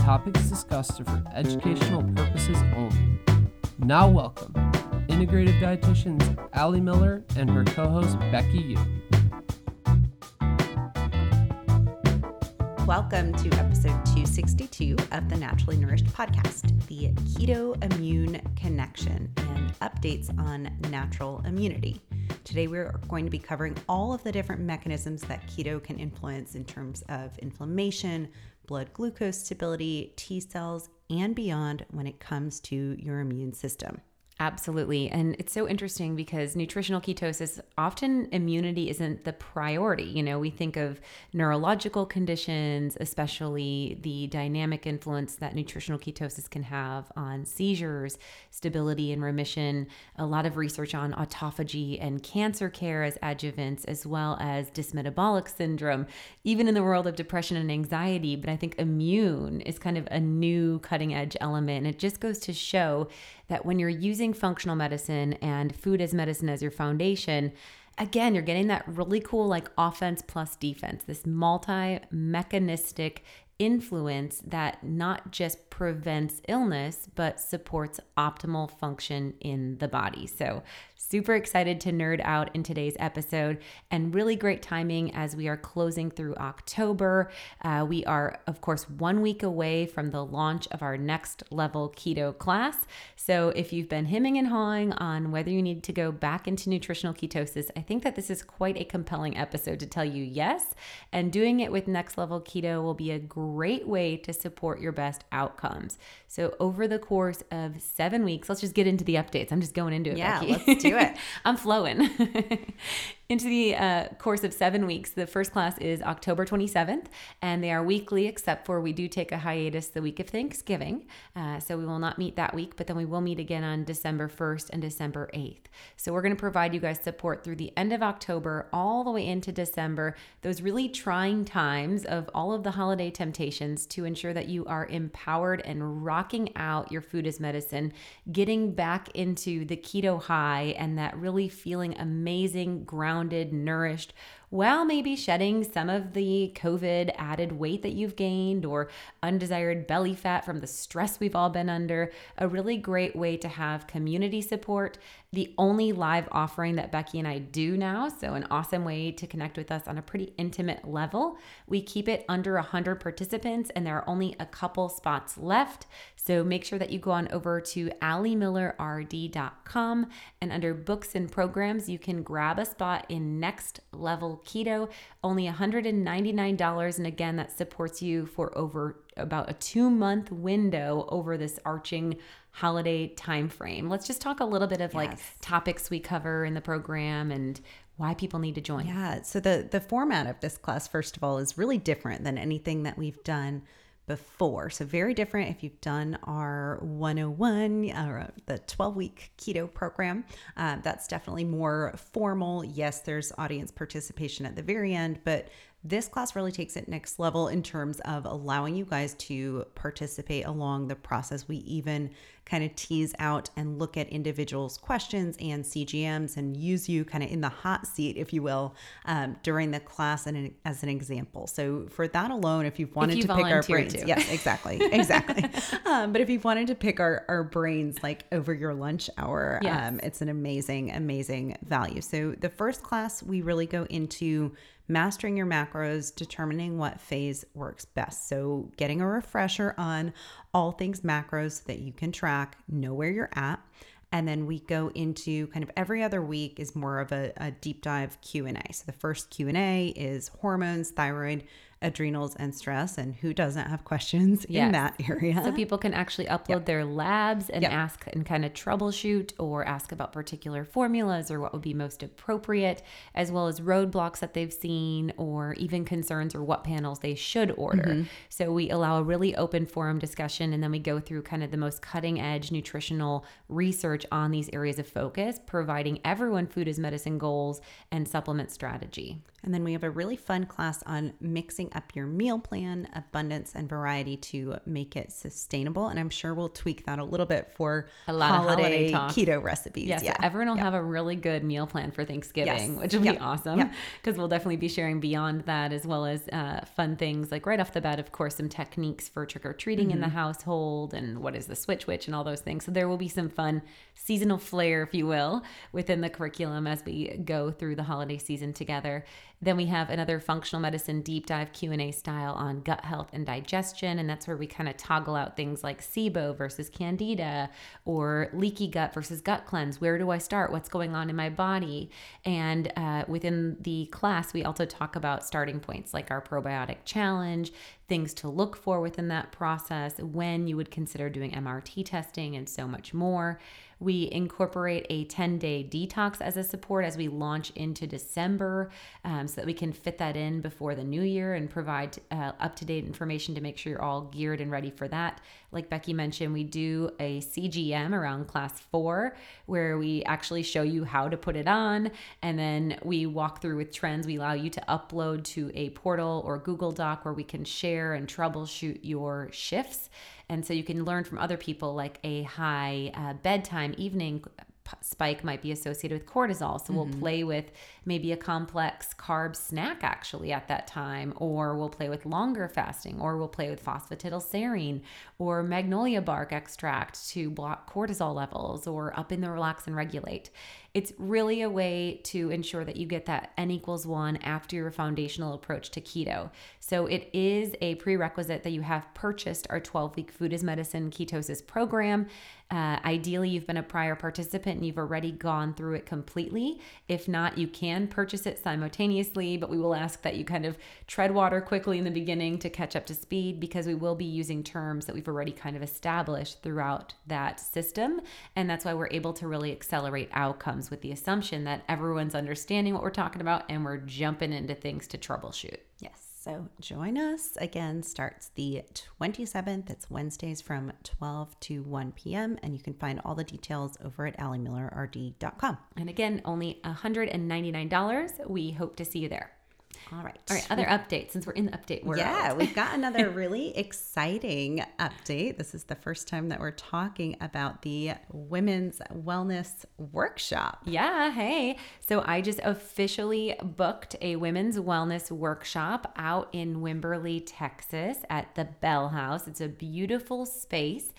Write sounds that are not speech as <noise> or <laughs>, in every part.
topics discussed are for educational purposes only. Now, welcome integrative dietitians Ali Miller and her co host Becky Yu. Welcome to episode 262 of the Naturally Nourished podcast, the Keto Immune Connection and updates on natural immunity. Today, we're going to be covering all of the different mechanisms that keto can influence in terms of inflammation, blood glucose stability, T cells, and beyond when it comes to your immune system. Absolutely. And it's so interesting because nutritional ketosis, often immunity isn't the priority. You know, we think of neurological conditions, especially the dynamic influence that nutritional ketosis can have on seizures, stability and remission, a lot of research on autophagy and cancer care as adjuvants, as well as dysmetabolic syndrome, even in the world of depression and anxiety. But I think immune is kind of a new cutting edge element. And it just goes to show that when you're using functional medicine and food as medicine as your foundation, again, you're getting that really cool like offense plus defense, this multi mechanistic influence that not just prevents illness, but supports optimal function in the body. So, super excited to nerd out in today's episode and really great timing as we are closing through October. Uh, we are, of course, one week away from the launch of our next level keto class. So, if you've been hemming and hawing on whether you need to go back into nutritional ketosis, I think that this is quite a compelling episode to tell you yes. And doing it with next level keto will be a great great way to support your best outcomes. So, over the course of seven weeks, let's just get into the updates. I'm just going into it. Yeah, Becky. let's do it. <laughs> I'm flowing. <laughs> into the uh, course of seven weeks. The first class is October 27th, and they are weekly, except for we do take a hiatus the week of Thanksgiving. Uh, so we will not meet that week, but then we will meet again on December 1st and December 8th. So we're going to provide you guys support through the end of October, all the way into December, those really trying times of all of the holiday temptations to ensure that you are empowered and rocking out your food as medicine, getting back into the keto high and that really feeling amazing, ground grounded, nourished, while maybe shedding some of the COVID added weight that you've gained or undesired belly fat from the stress we've all been under. A really great way to have community support. The only live offering that Becky and I do now, so an awesome way to connect with us on a pretty intimate level. We keep it under 100 participants and there are only a couple spots left. So make sure that you go on over to alimillerrd.com and under books and programs, you can grab a spot in next level keto, only $199. And again, that supports you for over about a two month window over this arching holiday time frame. Let's just talk a little bit of yes. like topics we cover in the program and why people need to join. Yeah. So the the format of this class, first of all, is really different than anything that we've done before. So, very different if you've done our 101 or uh, the 12 week keto program. Uh, that's definitely more formal. Yes, there's audience participation at the very end, but this class really takes it next level in terms of allowing you guys to participate along the process. We even kind of tease out and look at individuals' questions and CGMs and use you kind of in the hot seat, if you will, um, during the class and as an example. So for that alone, if you've wanted if you to pick our brains, to. yes, exactly, <laughs> exactly. um, but if you've wanted to pick our, our brains like over your lunch hour, yes. um, it's an amazing, amazing value. So the first class, we really go into mastering your macros, determining what phase works best. So, getting a refresher on all things macros that you can track, know where you're at. And then we go into kind of every other week is more of a, a deep dive Q&A. So the first Q&A is hormones, thyroid, adrenals and stress. And who doesn't have questions Yes. in that area? So people can actually <laughs> upload their labs and Yep. ask and kind of troubleshoot or ask about particular formulas or what would be most appropriate, as well as roadblocks that they've seen or even concerns or what panels they should order. Mm-hmm. So we allow a really open forum discussion and then we go through kind of the most cutting edge nutritional research on these areas of focus, providing everyone food as medicine goals and supplement strategy. And then we have a really fun class on mixing up your meal plan, abundance, and variety to make it sustainable. And I'm sure we'll tweak that a little bit for A lot of holiday keto recipes. Yes, yeah. so everyone will have a really good meal plan for Thanksgiving, Yes. which will Yep. be awesome Yep. because we'll definitely be sharing beyond that as well as uh, fun things like right off the bat, of course, some techniques for trick or treating in the Mm-hmm. household and what is the switch witch and all those things. So there will be some fun seasonal flair, if you will, within the curriculum as we go through the holiday season together. Then we have another functional medicine deep dive Q&A style on gut health and digestion and that's where we kind of toggle out things like SIBO versus candida or leaky gut versus gut cleanse. Where do I start? What's going on in my body? And uh, within the class, we also talk about starting points like our probiotic challenge, things to look for within that process, when you would consider doing MRT testing, and so much more. We incorporate a 10 day detox as a support as we launch into December um, so that we can fit that in before the new year and provide uh, up to date information to make sure you're all geared and ready for that. Like Becky mentioned, we do a CGM around class four where we actually show you how to put it on and then we walk through with trends. We allow you to upload to a portal or Google Doc where we can share and troubleshoot your shifts. And so you can learn from other people like a high uh, bedtime evening spike might be associated with cortisol. So we'll play with maybe a complex carb snack actually at that time, or we'll play with longer fasting, or we'll play with phosphatidylserine or magnolia bark extract to block cortisol levels or up in the relax and regulate. It's really a way to ensure that you get that N equals one after your foundational approach to keto. So it is a prerequisite that you have purchased our 12 week food as medicine ketosis program. Uh, ideally, you've been a prior participant and you've already gone through it completely. If not, you can purchase it simultaneously, but we will ask that you kind of tread water quickly in the beginning to catch up to speed because we will be using terms that we've already kind of established throughout that system. And that's why we're able to really accelerate outcomes with the assumption that everyone's understanding what we're talking about and we're jumping into things to troubleshoot. Yes. So join us again. Starts the 27th. It's Wednesdays from 12 to 1 p.m. And you can find all the details over at AliMillerRD.com. And again, only $199. We hope to see you there. All right. All right, other updates since we're in the update world. Yeah, we've got another <laughs> really exciting update. This is the first time that we're talking about the Women's Wellness Workshop. Yeah, hey. So I just officially booked a women's wellness workshop out in Wimberley, Texas at the Bell House. It's a beautiful space,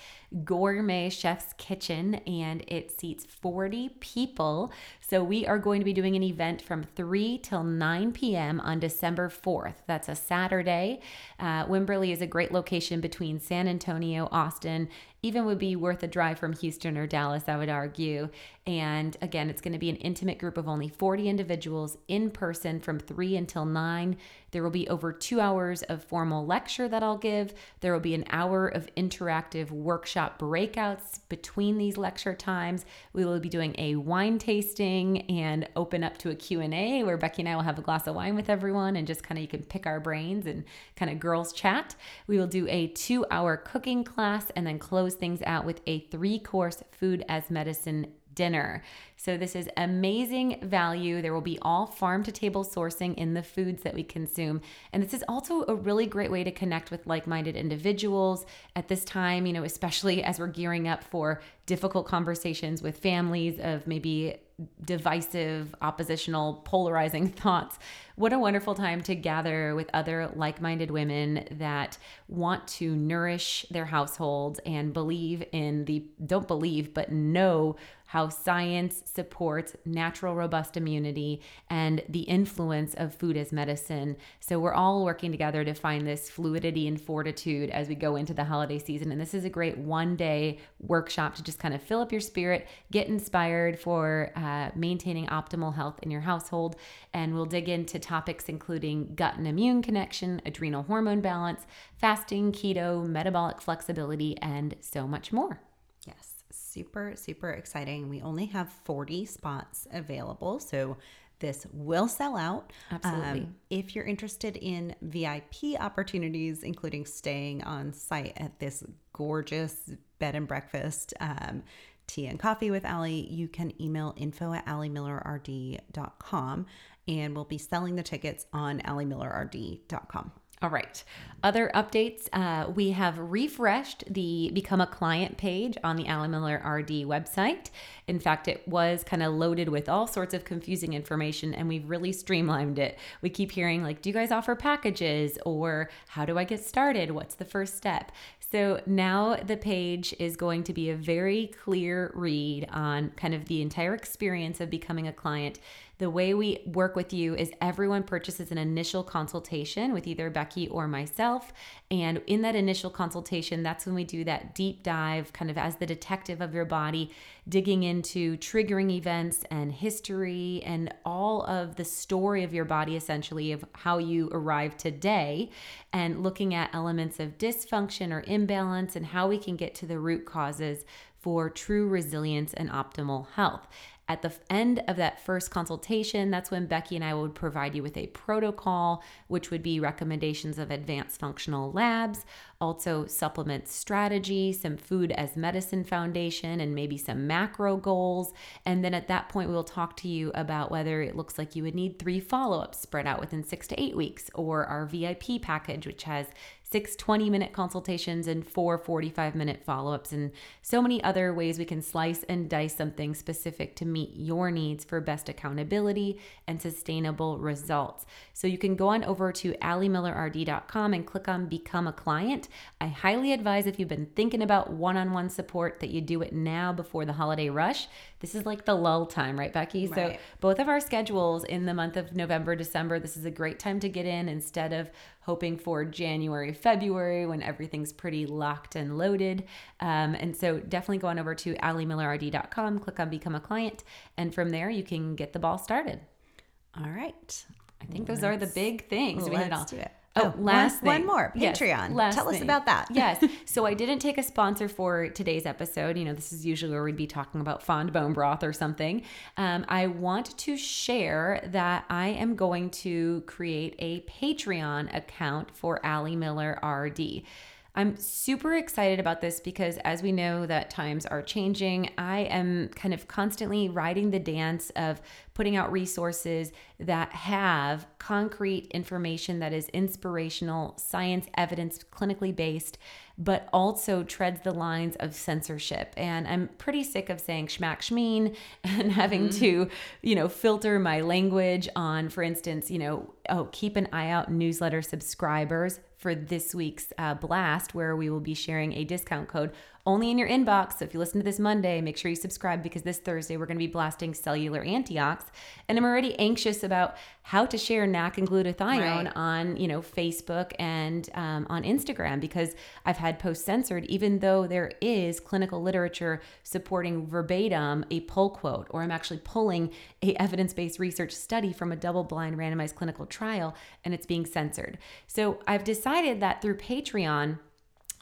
gourmet chef's kitchen, and it seats 40 people. So we are going to be doing an event from 3 till 9 p.m. on December 4th. That's a Saturday. Uh, Wimberley is a great location between San Antonio, Austin, even would be worth a drive from Houston or Dallas, I would argue. And again, it's going to be an intimate group of only 40 individuals in person from 3 until 9. There will be over two hours of formal lecture that I'll give. There will be an hour of interactive workshop breakouts between these lecture times. We will be doing a wine tasting and open up to a Q&A where Becky and I will have a glass of wine with everyone and just kind of you can pick our brains and kind of girls chat. We will do a 2-hour cooking class and then close things out with a 3-course food as medicine dinner. So this is amazing value. There will be all farm to table sourcing in the foods that we consume. And this is also a really great way to connect with like-minded individuals at this time, you know, especially as we're gearing up for difficult conversations with families of maybe divisive, oppositional, polarizing <laughs> thoughts. What a wonderful time to gather with other like minded women that want to nourish their households and believe in the, don't believe, but know how science, supports natural, robust immunity and the influence of food as medicine. So we're all working together to find this fluidity and fortitude as we go into the holiday season. And this is a great one day workshop to just kind of fill up your spirit, get inspired for uh, maintaining optimal health in your household. And we'll dig into topics including gut and immune connection, adrenal hormone balance, fasting, keto, metabolic flexibility, and so much more. Super, super exciting. We only have 40 spots available. So this will sell out. Absolutely. Um, if you're interested in VIP opportunities, including staying on site at this gorgeous bed and breakfast, um, tea and coffee with Ali, you can email info at alimillerrd.com and we'll be selling the tickets on alimillerrd.com. All right. Other updates uh, we have refreshed the Become a Client page on the Ali Miller RD website. In fact, it was kind of loaded with all sorts of confusing information and we've really streamlined it. We keep hearing, like, do you guys offer packages? Or how do I get started? What's the first step? So now the page is going to be a very clear read on kind of the entire experience of becoming a client the way we work with you is everyone purchases an initial consultation with either Becky or myself. And in that initial consultation, that's when we do that deep dive, kind of as the detective of your body, digging into triggering events and history and all of the story of your body, essentially, of how you arrived today, and looking at elements of dysfunction or imbalance and how we can get to the root causes for true resilience and optimal health. At the end of that first consultation, that's when Becky and I would provide you with a protocol, which would be recommendations of advanced functional labs, also supplement strategy, some food as medicine foundation, and maybe some macro goals. And then at that point, we'll talk to you about whether it looks like you would need three follow ups spread out within six to eight weeks, or our VIP package, which has six 20 minute consultations and four 45 minute follow ups, and so many other ways we can slice and dice something specific to meet your needs for best accountability and sustainable results. So you can go on over to alimillerrd.com and click on Become a Client. I highly advise if you've been thinking about one on one support that you do it now before the holiday rush. This is like the lull time, right, Becky? Right. So both of our schedules in the month of November, December, this is a great time to get in instead of hoping for January, February when everything's pretty locked and loaded. Um, and so definitely go on over to alimillerrd.com, click on Become a Client, and from there you can get the ball started. All right. I think those are the big things. we had all. do it. Oh, oh last one, one, more Patreon. Yes, Tell thing. us about that. yes. <laughs> So I didn't take a sponsor for today's episode. You know, this is usually where we'd be talking about fond bone broth or something. Um, I want to share that I am going to create a Patreon account for Ali Miller RD. I'm super excited about this because as we know that times are changing, I am kind of constantly riding the dance of putting out resources that have concrete information that is inspirational, science evidence, clinically based, but also treads the lines of censorship. And I'm pretty sick of saying schmack schmeen <laughs> and having mm-hmm. to, you know, filter my language on, for instance, you know, oh, keep an eye out newsletter subscribers for this week's uh, blast, where we will be sharing a discount code only in your inbox. So if you listen to this Monday, make sure you subscribe because this Thursday we're going to be blasting cellular antiox. And I'm already anxious about how to share NAC and glutathione right. on, you know, Facebook and um, on Instagram because I've had posts censored, even though there is clinical literature supporting verbatim a pull quote, or I'm actually pulling a evidence-based research study from a double-blind randomized clinical trial and it's being censored. So I've decided that through Patreon,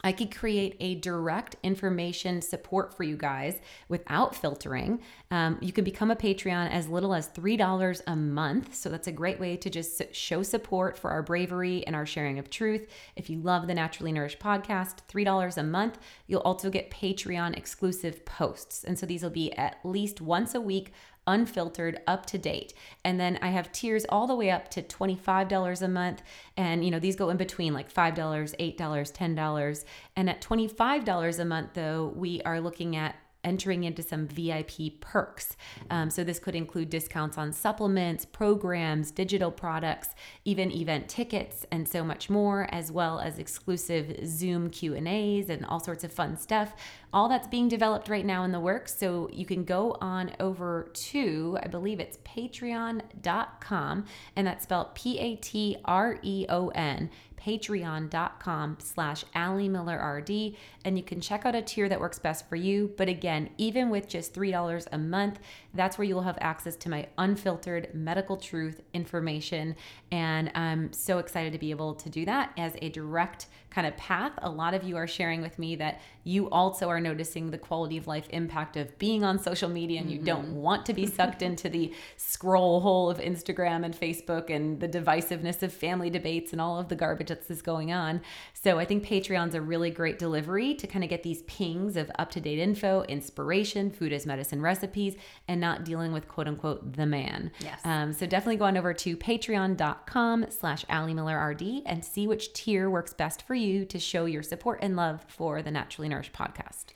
I could create a direct information support for you guys without filtering. Um, you can become a Patreon as little as $3 a month. So that's a great way to just show support for our bravery and our sharing of truth. If you love the Naturally Nourished podcast, $3 a month, you'll also get Patreon exclusive posts. And so these will be at least once a week unfiltered, up to date. And then I have tiers all the way up to $25 a month. And, you know, these go in between like $5, $8, $10. And at $25 a month, though, we are looking at entering into some VIP perks. Um, so this could include discounts on supplements, programs, digital products, even event tickets, and so much more, as well as exclusive Zoom Q and A's and all sorts of fun stuff. All that's being developed right now in the works. So you can go on over to, I believe it's patreon.com, and that's spelled P A T R E O N patreon.com slash Ali Miller RD, and you can check out a tier that works best for you. But again, even with just $3 a month, that's where you'll have access to my unfiltered medical truth information. And I'm so excited to be able to do that as a direct kind of path. A lot of you are sharing with me that you also are noticing the quality of life impact of being on social media and you mm-hmm. don't want to be sucked into the scroll hole of Instagram and Facebook and the divisiveness of family debates and all of the garbage that's going on. So I think Patreon's a really great delivery to kind of get these pings of up to date info, inspiration, food as medicine recipes, and not dealing with quote unquote the man. Yes. Um, so definitely go on over to patreon.com slash Ali Miller RD and see which tier works best for you to show your support and love for the Naturally Nourished podcast.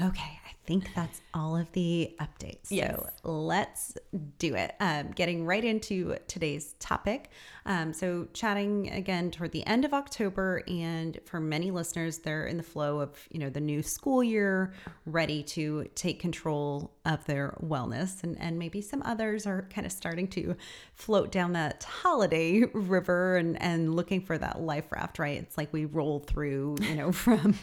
Okay, think that's all of the updates. Yes. So let's do it. Um, getting right into today's topic. Um, so, chatting again toward the end of October, and for many listeners, they're in the flow of you know the new school year, ready to take control of their wellness, and and maybe some others are kind of starting to float down that holiday <laughs> river and and looking for that life raft. Right? It's like we roll through, you know, <laughs> from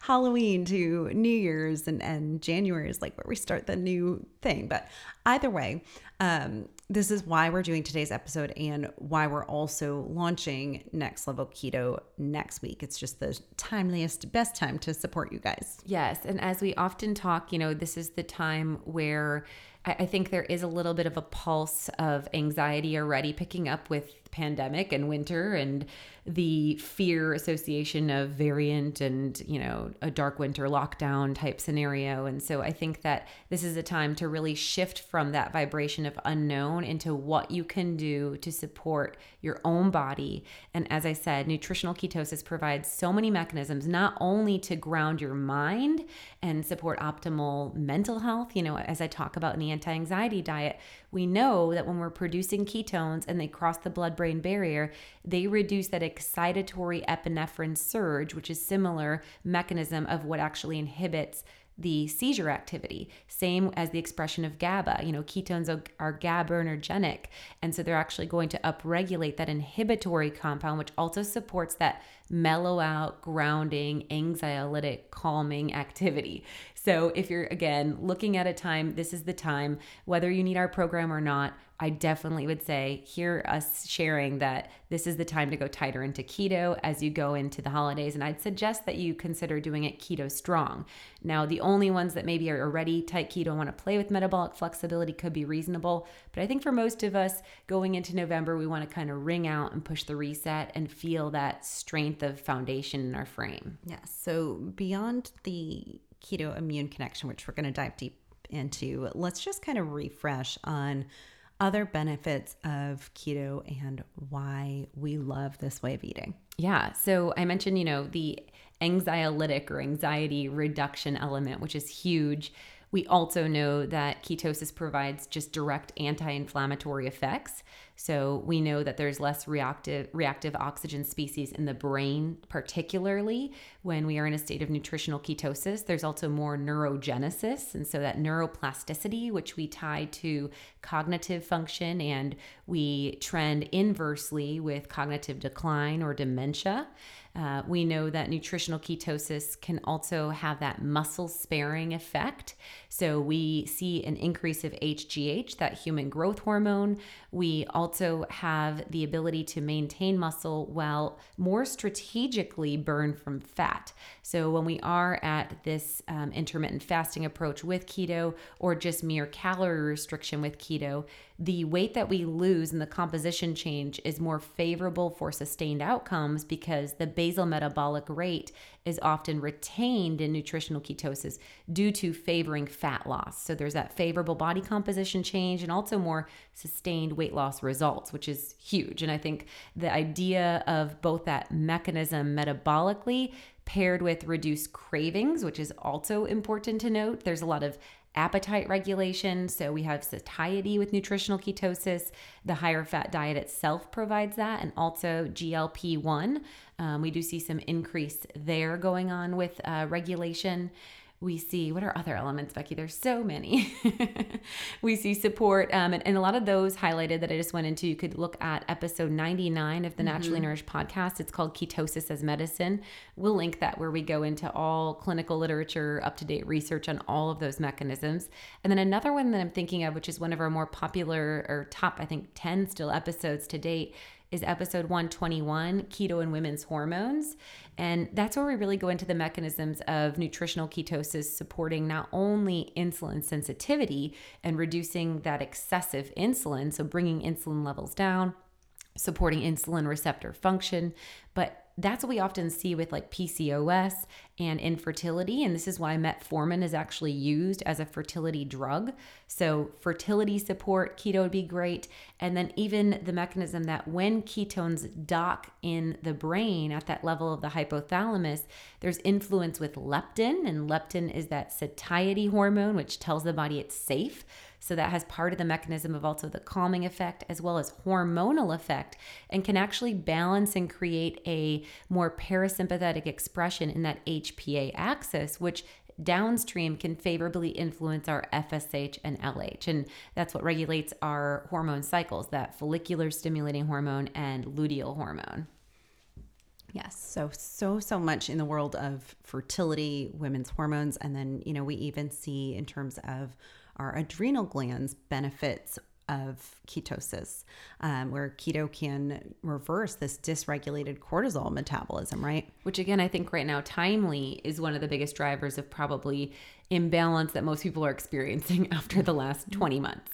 Halloween to New Year's, and and January is like where we start the new thing. But either way, um, this is why we're doing today's episode and why we're also launching Next Level Keto next week. It's just the timeliest, best time to support you guys. Yes. And as we often talk, you know, this is the time where I, think there is a little bit of a pulse of anxiety already picking up with pandemic and winter and the fear association of variant and you know a dark winter lockdown type scenario. And so i think that this is a time to really shift from that vibration of unknown into what you can do to support your own body. And as i said nutritional ketosis provides so many mechanisms not only to ground your mind and support optimal mental health. You know as i talk about in the anti-anxiety diet we know that when we're producing ketones and they cross the blood brain barrier, they reduce that excitatory epinephrine surge, which is similar mechanism of what actually inhibits the seizure activity. Same as the expression of GABA. You know, ketones are GABAergic, and so they're actually going to upregulate that inhibitory compound, which also supports that mellow out, grounding, anxiolytic, calming activity. So if you're again looking at a time, this is the time, whether you need our program or not, I definitely would say hear us sharing that this is the time to go tighter into keto as you go into the holidays. And I'd suggest that you consider doing it keto strong. Now, the only ones that maybe are already tight keto and want to play with metabolic flexibility could be reasonable. But I think for most of us going into November, we want to kind of ring out and push the reset and feel that strength of foundation in our frame. Yes. So beyond the keto immune connection, which we're going to dive deep into, let's just kind of refresh on other benefits of keto and why we love this way of eating. Yeah. So I mentioned, you know, the anxiolytic or anxiety reduction element, which is huge. We also know that ketosis provides just direct anti inflammatory effects. So we know that there's less reactive reactive oxygen species in the brain, particularly when we are in a state of nutritional ketosis. There's also more neurogenesis, and so that neuroplasticity, which we tie to cognitive function, and we trend inversely with cognitive decline or dementia. Uh, we know that nutritional ketosis can also have that muscle sparing effect. So we see an increase of HGH, that human growth hormone. We also have the ability to maintain muscle while more strategically burn from fat. So when we are at this um, intermittent fasting approach with keto or just mere calorie restriction with keto, the weight that we lose and the composition change is more favorable for sustained outcomes because the basal metabolic rate is often retained in nutritional ketosis due to favoring fat loss. So there's that favorable body composition change and also more sustained weight loss results, which is huge. And I think the idea of both that mechanism metabolically paired with reduced cravings, which is also important to note. There's a lot of appetite regulation. So we have satiety with nutritional ketosis. The higher fat diet itself provides that, and also GLP 1. Um, we do see some increase there going on with uh, regulation we see what are other elements becky? There's so many. <laughs> We see support um, and, and, a lot of those highlighted that i just went into you could look at episode 99 of the mm-hmm. naturally nourished podcast. It's called ketosis as medicine. We'll link that where we go into all clinical literature up to date research on all of those mechanisms. And then another one that i'm thinking of which is one of our more popular or top i think 10 still episodes to date is episode 121 Keto and Women's Hormones. And that's where we really go into the mechanisms of nutritional ketosis supporting not only insulin sensitivity and reducing that excessive insulin, so bringing insulin levels down, supporting insulin receptor function, but that's what we often see with like PCOS and infertility. And this is why metformin is actually used as a fertility drug. So, fertility support, keto would be great. And then, even the mechanism that when ketones dock in the brain at that level of the hypothalamus, there's influence with leptin. And leptin is that satiety hormone, which tells the body it's safe. So that has part of the mechanism of also the calming effect as well as hormonal effect and can actually balance and create a more parasympathetic expression in that HPA axis, which downstream can favorably influence our FSH and LH. And that's what regulates our hormone cycles, that follicular stimulating hormone and luteal hormone. Yes, so so so much in the world of fertility, women's hormones, and then you know we even see in terms of our adrenal glands benefits of ketosis, um, where keto can reverse this dysregulated cortisol metabolism, right? Which, again, I think right now, timely is one of the biggest drivers of probably imbalance that most people are experiencing <laughs> after the last 20 months.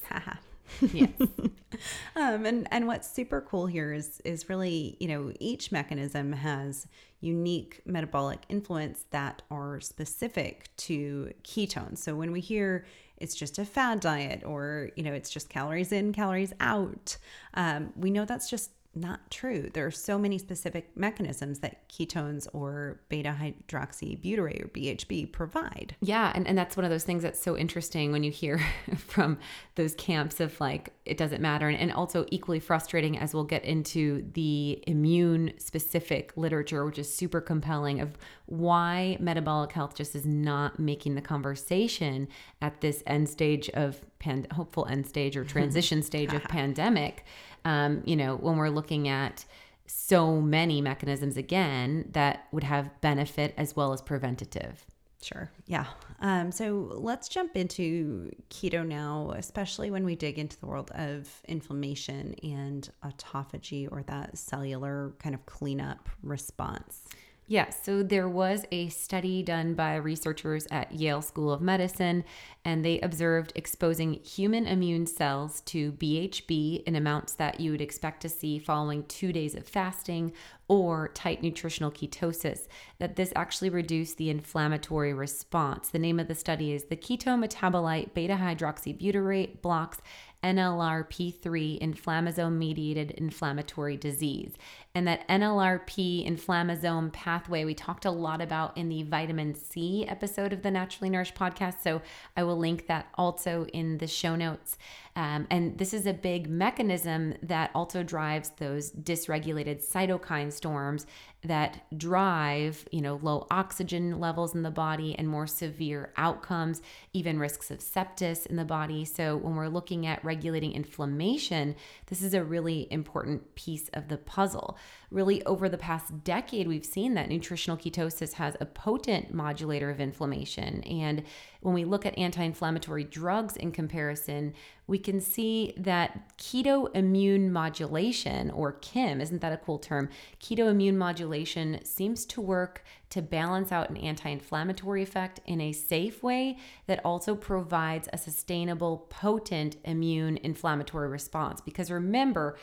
<laughs> yes. <laughs> um, and and what's super cool here is is really you know each mechanism has unique metabolic influence that are specific to ketones. So when we hear it's just a fad diet or you know it's just calories in calories out. Um, we know that's just not true. There are so many specific mechanisms that ketones or beta hydroxybutyrate or BHB provide. Yeah, and, and that's one of those things that's so interesting when you hear <laughs> from those camps of like it doesn't matter and, and also equally frustrating as we'll get into the immune specific literature which is super compelling of why metabolic health just is not making the conversation at this end stage of pan- hopeful end stage or <laughs> transition stage of <laughs> pandemic um, you know, when we're looking at so many mechanisms again that would have benefit as well as preventative. Sure. Yeah. Um, so let's jump into keto now, especially when we dig into the world of inflammation and autophagy or that cellular kind of cleanup response. Yeah, so there was a study done by researchers at Yale School of Medicine, and they observed exposing human immune cells to BHB in amounts that you would expect to see following two days of fasting or tight nutritional ketosis, that this actually reduced the inflammatory response. The name of the study is the keto metabolite beta hydroxybutyrate blocks NLRP3 inflammasome mediated inflammatory disease. And that NLRP inflammasome pathway we talked a lot about in the vitamin C episode of the Naturally Nourished podcast. So I will link that also in the show notes. Um, and this is a big mechanism that also drives those dysregulated cytokine storms that drive, you know, low oxygen levels in the body and more severe outcomes, even risks of sepsis in the body. So when we're looking at regulating inflammation, this is a really important piece of the puzzle. Really over the past decade, we've seen that nutritional ketosis has a potent modulator of inflammation. And when we look at anti-inflammatory drugs in comparison, we can see that keto immune modulation, or KIM, isn't that a cool term? Keto immune modulation seems to work to balance out an anti inflammatory effect in a safe way that also provides a sustainable, potent immune inflammatory response. Because remember,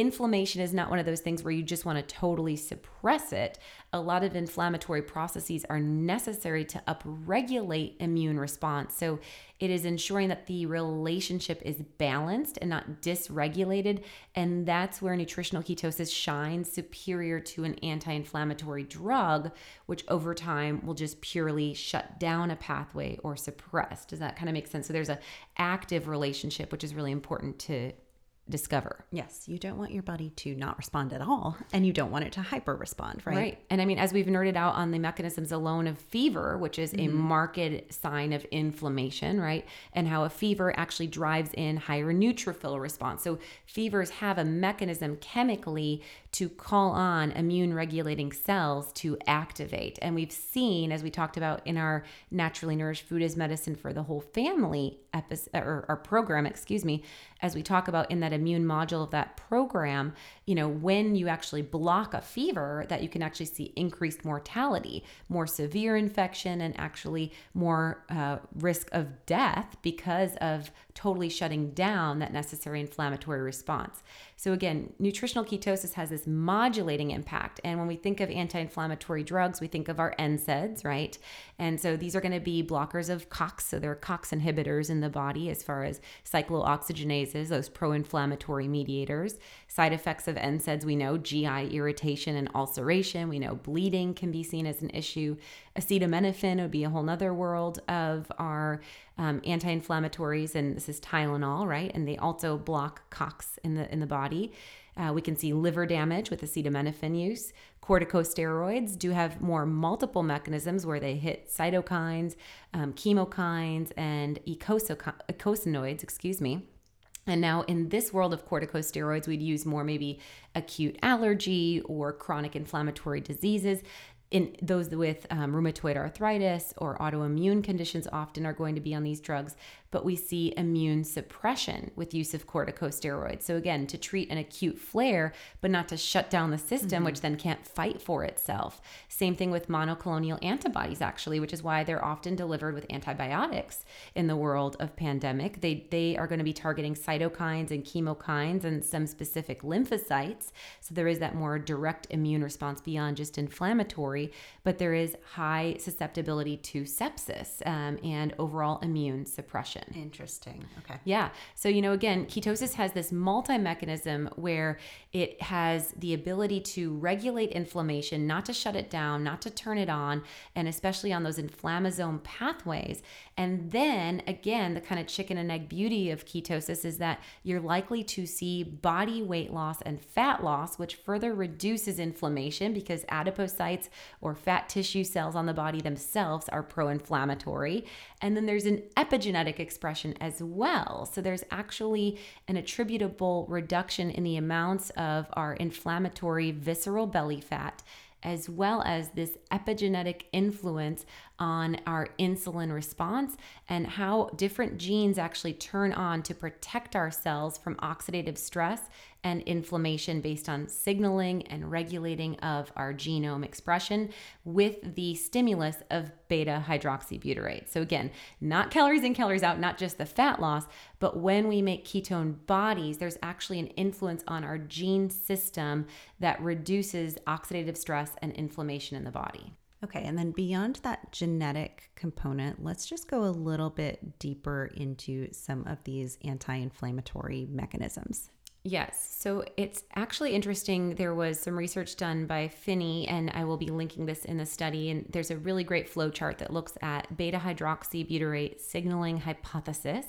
inflammation is not one of those things where you just want to totally suppress it. A lot of inflammatory processes are necessary to upregulate immune response. So it is ensuring that the relationship is balanced and not dysregulated. And that's where nutritional ketosis shines superior to an anti inflammatory drug, which over time will just purely shut down a pathway or suppress. Does that kind of make sense? So there's a active relationship, which is really important to discover. Yes, you don't want your body to not respond at all, and you don't want it to hyper respond, right? Right. And I mean, as we've nerded out on the mechanisms alone of fever, which is mm-hmm. a marked sign of inflammation, right? And how a fever actually drives in higher neutrophil response. So fevers have a mechanism chemically to call on immune regulating cells to activate. And we've seen, as we talked about in our naturally nourished food as medicine for the whole family episode or our program, excuse me, as we talk about in that immune module of that program, you know, when you actually block a fever, that you can actually see increased mortality, more severe infection, and actually more uh, risk of death because of totally shutting down that necessary inflammatory response. So, again, nutritional ketosis has this modulating impact. And when we think of anti inflammatory drugs, we think of our NSAIDs, right? And so these are going to be blockers of COX. So, they're COX inhibitors in the body as far as cyclooxygenases, those pro inflammatory mediators. Side effects of NSAIDs, we know GI irritation and ulceration. We know bleeding can be seen as an issue. Acetaminophen would be a whole nother world of our um, anti-inflammatories, and this is Tylenol, right? And they also block COX in the in the body. Uh, we can see liver damage with acetaminophen use. Corticosteroids do have more multiple mechanisms where they hit cytokines, um, chemokines, and eicosanoids, excuse me. And now, in this world of corticosteroids, we'd use more maybe acute allergy or chronic inflammatory diseases in those with um, rheumatoid arthritis or autoimmune conditions often are going to be on these drugs but we see immune suppression with use of corticosteroids so again to treat an acute flare but not to shut down the system mm-hmm. which then can't fight for itself same thing with monoclonal antibodies actually which is why they're often delivered with antibiotics in the world of pandemic they they are going to be targeting cytokines and chemokines and some specific lymphocytes so there is that more direct immune response beyond just inflammatory but there is high susceptibility to sepsis um, and overall immune suppression. Interesting. Okay. Yeah. So, you know, again, ketosis has this multi mechanism where it has the ability to regulate inflammation, not to shut it down, not to turn it on, and especially on those inflammasome pathways. And then again, the kind of chicken and egg beauty of ketosis is that you're likely to see body weight loss and fat loss, which further reduces inflammation because adipocytes or fat tissue cells on the body themselves are pro inflammatory. And then there's an epigenetic expression as well. So there's actually an attributable reduction in the amounts of our inflammatory visceral belly fat as well as this epigenetic influence on our insulin response and how different genes actually turn on to protect our cells from oxidative stress and inflammation based on signaling and regulating of our genome expression with the stimulus of beta hydroxybutyrate. So, again, not calories in, calories out, not just the fat loss, but when we make ketone bodies, there's actually an influence on our gene system that reduces oxidative stress and inflammation in the body. Okay, and then beyond that genetic component, let's just go a little bit deeper into some of these anti inflammatory mechanisms. Yes. So it's actually interesting. There was some research done by Phinney, and I will be linking this in the study. And there's a really great flow chart that looks at beta hydroxybutyrate signaling hypothesis.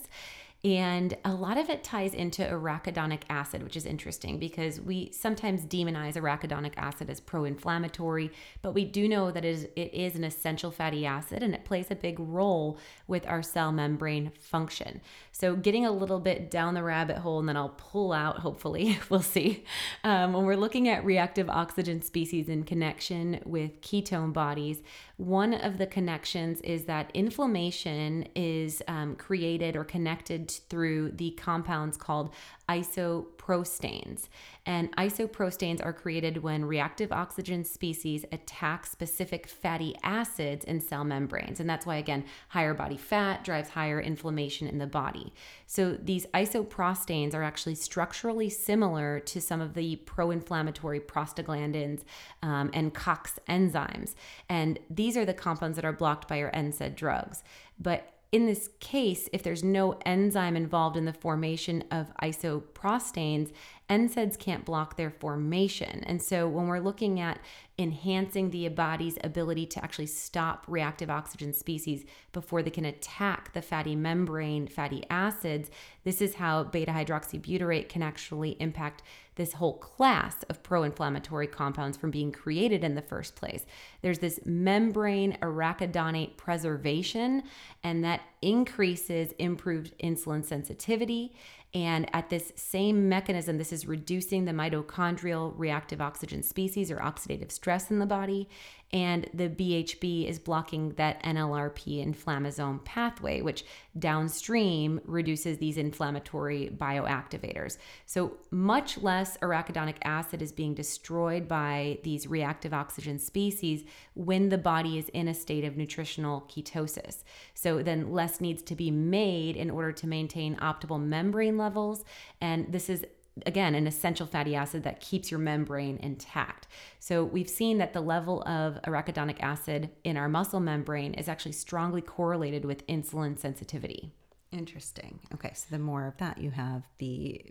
And a lot of it ties into arachidonic acid, which is interesting because we sometimes demonize arachidonic acid as pro inflammatory, but we do know that it is, an essential fatty acid and it plays a big role with our cell membrane function. So, getting a little bit down the rabbit hole, and then I'll pull out, hopefully, <laughs> we'll see. Um, when we're looking at reactive oxygen species in connection with ketone bodies, one of the connections is that inflammation is um, created or connected through the compounds called isoprostanes. And isoprostanes are created when reactive oxygen species attack specific fatty acids in cell membranes. And that's why, again, higher body fat drives higher inflammation in the body. So these isoprostanes are actually structurally similar to some of the pro inflammatory prostaglandins um, and COX enzymes. And these are the compounds that are blocked by your NSAID drugs. But in this case, if there's no enzyme involved in the formation of isoprostanes, NSAIDs can't block their formation. And so when we're looking at enhancing the body's ability to actually stop reactive oxygen species before they can attack the fatty membrane fatty acids, this is how beta hydroxybutyrate can actually impact this whole class of pro inflammatory compounds from being created in the first place. There's this membrane arachidonate preservation, and that increases improved insulin sensitivity. And at this same mechanism, this is reducing the mitochondrial reactive oxygen species or oxidative stress in the body and the BHB is blocking that NLRP inflammasome pathway, which downstream reduces these inflammatory bioactivators. So much less arachidonic acid is being destroyed by these reactive oxygen species when the body is in a state of nutritional ketosis. So then less needs to be made in order to maintain optimal membrane levels. And this is again, an essential fatty acid that keeps your membrane intact. So we've seen that the level of arachidonic acid in our muscle membrane is actually strongly correlated with insulin sensitivity. Interesting. Okay, so the more of that you have, the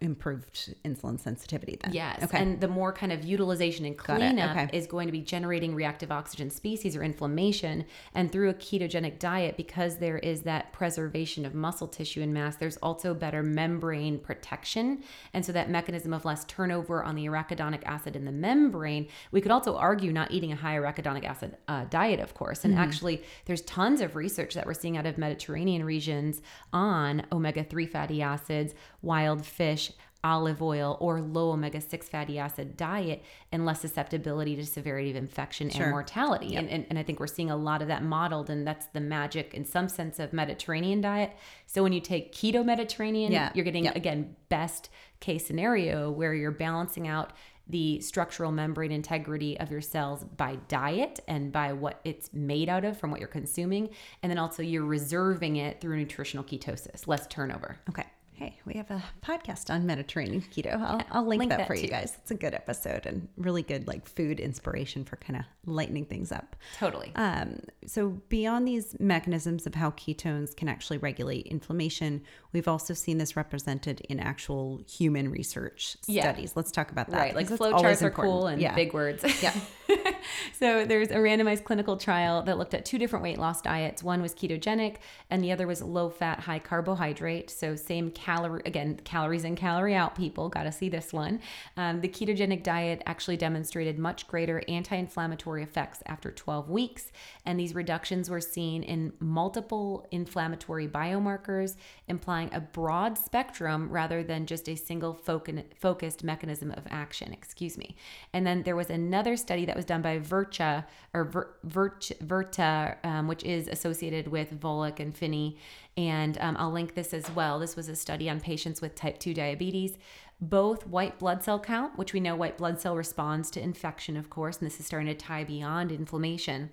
improved insulin sensitivity then. Yes. Okay. And the more kind of utilization and cleanup okay. is going to be generating reactive oxygen species or inflammation. And through a ketogenic diet, because there is that preservation of muscle tissue and mass, there's also better membrane protection. And so that mechanism of less turnover on the arachidonic acid in the membrane, we could also argue not eating a high arachidonic acid uh, diet, of course. And mm-hmm. actually, there's tons of research that we're seeing out of Mediterranean regions on omega 3 fatty acids, wild fish fish, olive oil, or low omega 6 fatty acid diet and less susceptibility to severity of infection sure. and mortality. Yep. And, and, and I think we're seeing a lot of that modeled, and that's the magic in some sense of Mediterranean diet. So when you take keto Mediterranean, yeah. you're getting, yep. again, best case scenario where you're balancing out the structural membrane integrity of your cells by diet and by what it's made out of from what you're consuming. And then also you're reserving it through nutritional ketosis, less turnover. Okay. Hey, we have a podcast on Mediterranean keto. I'll, yeah, I'll link, link, that, that for too. you guys. It's a good episode and really good like food inspiration for kind of lightening things up. Totally. Um, so beyond these mechanisms of how ketones can actually regulate inflammation, we've also seen this represented in actual human research yeah. studies. Let's talk about that. Right, like flowcharts are cool and yeah. big words. <laughs> Yeah. <laughs> so there's a randomized clinical trial that looked at two different weight loss diets. One was ketogenic, and the other was low fat, high carbohydrate. So same calorie again calories in calorie out people got to see this one um, the ketogenic diet actually demonstrated much greater anti-inflammatory effects after 12 weeks and these reductions were seen in multiple inflammatory biomarkers implying a broad spectrum rather than just a single focused mechanism of action excuse me and then there was another study that was done by Vircha or Virta, um, which is associated with Volek and Phinney, and um, I'll link this as well. This was a study on patients with type 2 diabetes. Both white blood cell count, which we know white blood cell responds to infection, of course, and this is starting to tie beyond inflammation.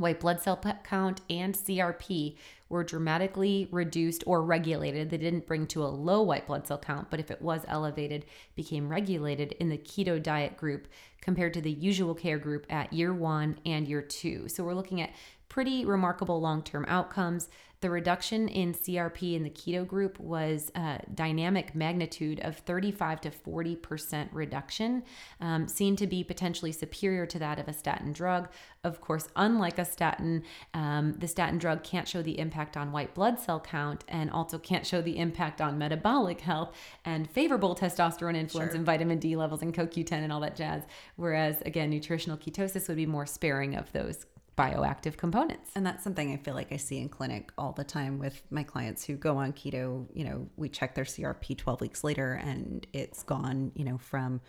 White blood cell count and CRP were dramatically reduced or regulated. They didn't bring to a low white blood cell count, but if it was elevated, became regulated in the keto diet group compared to the usual care group at year one and year two. So we're looking at pretty remarkable long term outcomes. The reduction in CRP in the keto group was a dynamic magnitude of 35 to 40% reduction, um, seen to be potentially superior to that of a statin drug. Of course, unlike a statin, um, the statin drug can't show the impact on white blood cell count and also can't show the impact on metabolic health and favorable testosterone influence sure. and vitamin D levels and CoQ10 and all that jazz. Whereas, again, nutritional ketosis would be more sparing of those bioactive components. And that's something I feel like I see in clinic all the time with my clients who go on keto. You know, we check their CRP 12 weeks later and it's gone, you know, from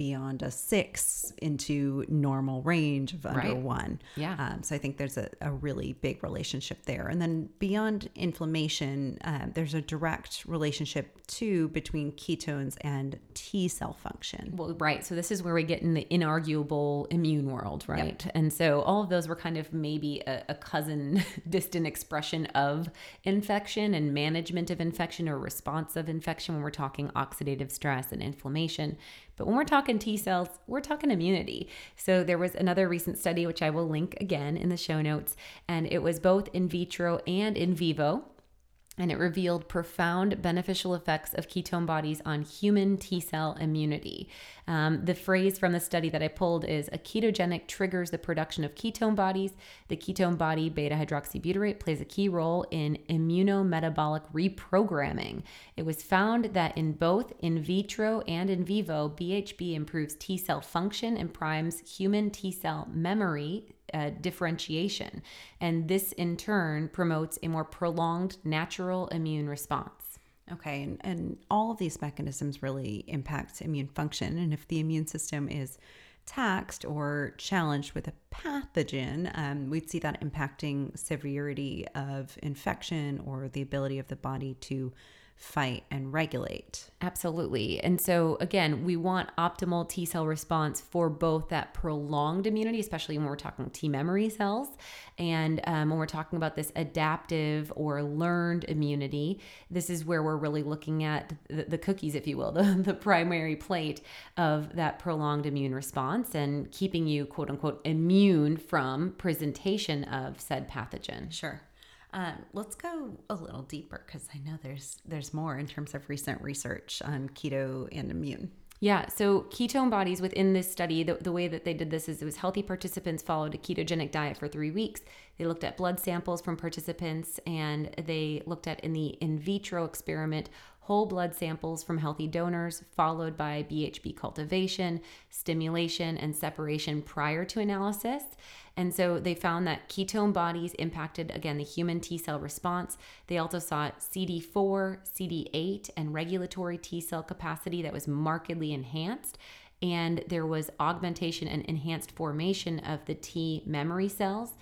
beyond a six into normal range of under Right. one. Yeah. Um, so I think there's a, a really big relationship there. And then beyond inflammation, um, there's a direct relationship too between ketones and T cell function. Well, right. So this is where we get in the inarguable immune world, right? And so all of those were kind of maybe a, a cousin, <laughs> distant expression of infection and management of infection or response of infection when we're talking oxidative stress and inflammation. But when we're talking T cells, we're talking immunity. So there was another recent study, which I will link again in the show notes, and it was both in vitro and in vivo and it revealed profound beneficial effects of ketone bodies on human T cell immunity. Um, the phrase from the study that I pulled is a ketogenic triggers the production of ketone bodies. The ketone body beta hydroxybutyrate plays a key role in immunometabolic reprogramming. It was found that in both in vitro and in vivo, BHB improves T cell function and primes human T cell memory uh, differentiation. And this in turn promotes a more prolonged natural immune response. Okay, and, and all of these mechanisms really impact immune function. And if the immune system is taxed or challenged with a pathogen, um, we'd see that impacting severity of infection or the ability of the body to fight and regulate. Absolutely. And so, again, we want optimal T cell response for both that prolonged immunity, especially when we're talking T memory cells, and um, when we're talking about this adaptive or learned immunity. This is where we're really looking at the, the cookies, if you will, <laughs> the, the primary plate of that prolonged immune response and keeping you, quote unquote, immune from presentation of said pathogen. Sure. Um, let's go a little deeper because I know there's there's more in terms of recent research on keto and immune. Yeah, so ketone bodies within this study, the, the way that they did this is it was healthy participants followed a ketogenic diet for three weeks. They looked at blood samples from participants and they looked at in the in vitro experiment whole blood samples from healthy donors, followed by BHB cultivation, stimulation, and separation prior to analysis. And so they found that ketone bodies impacted, again, the human T cell response. They also saw CD4, CD8, and regulatory T cell capacity that was markedly enhanced. And there was augmentation and enhanced formation of the T memory cells.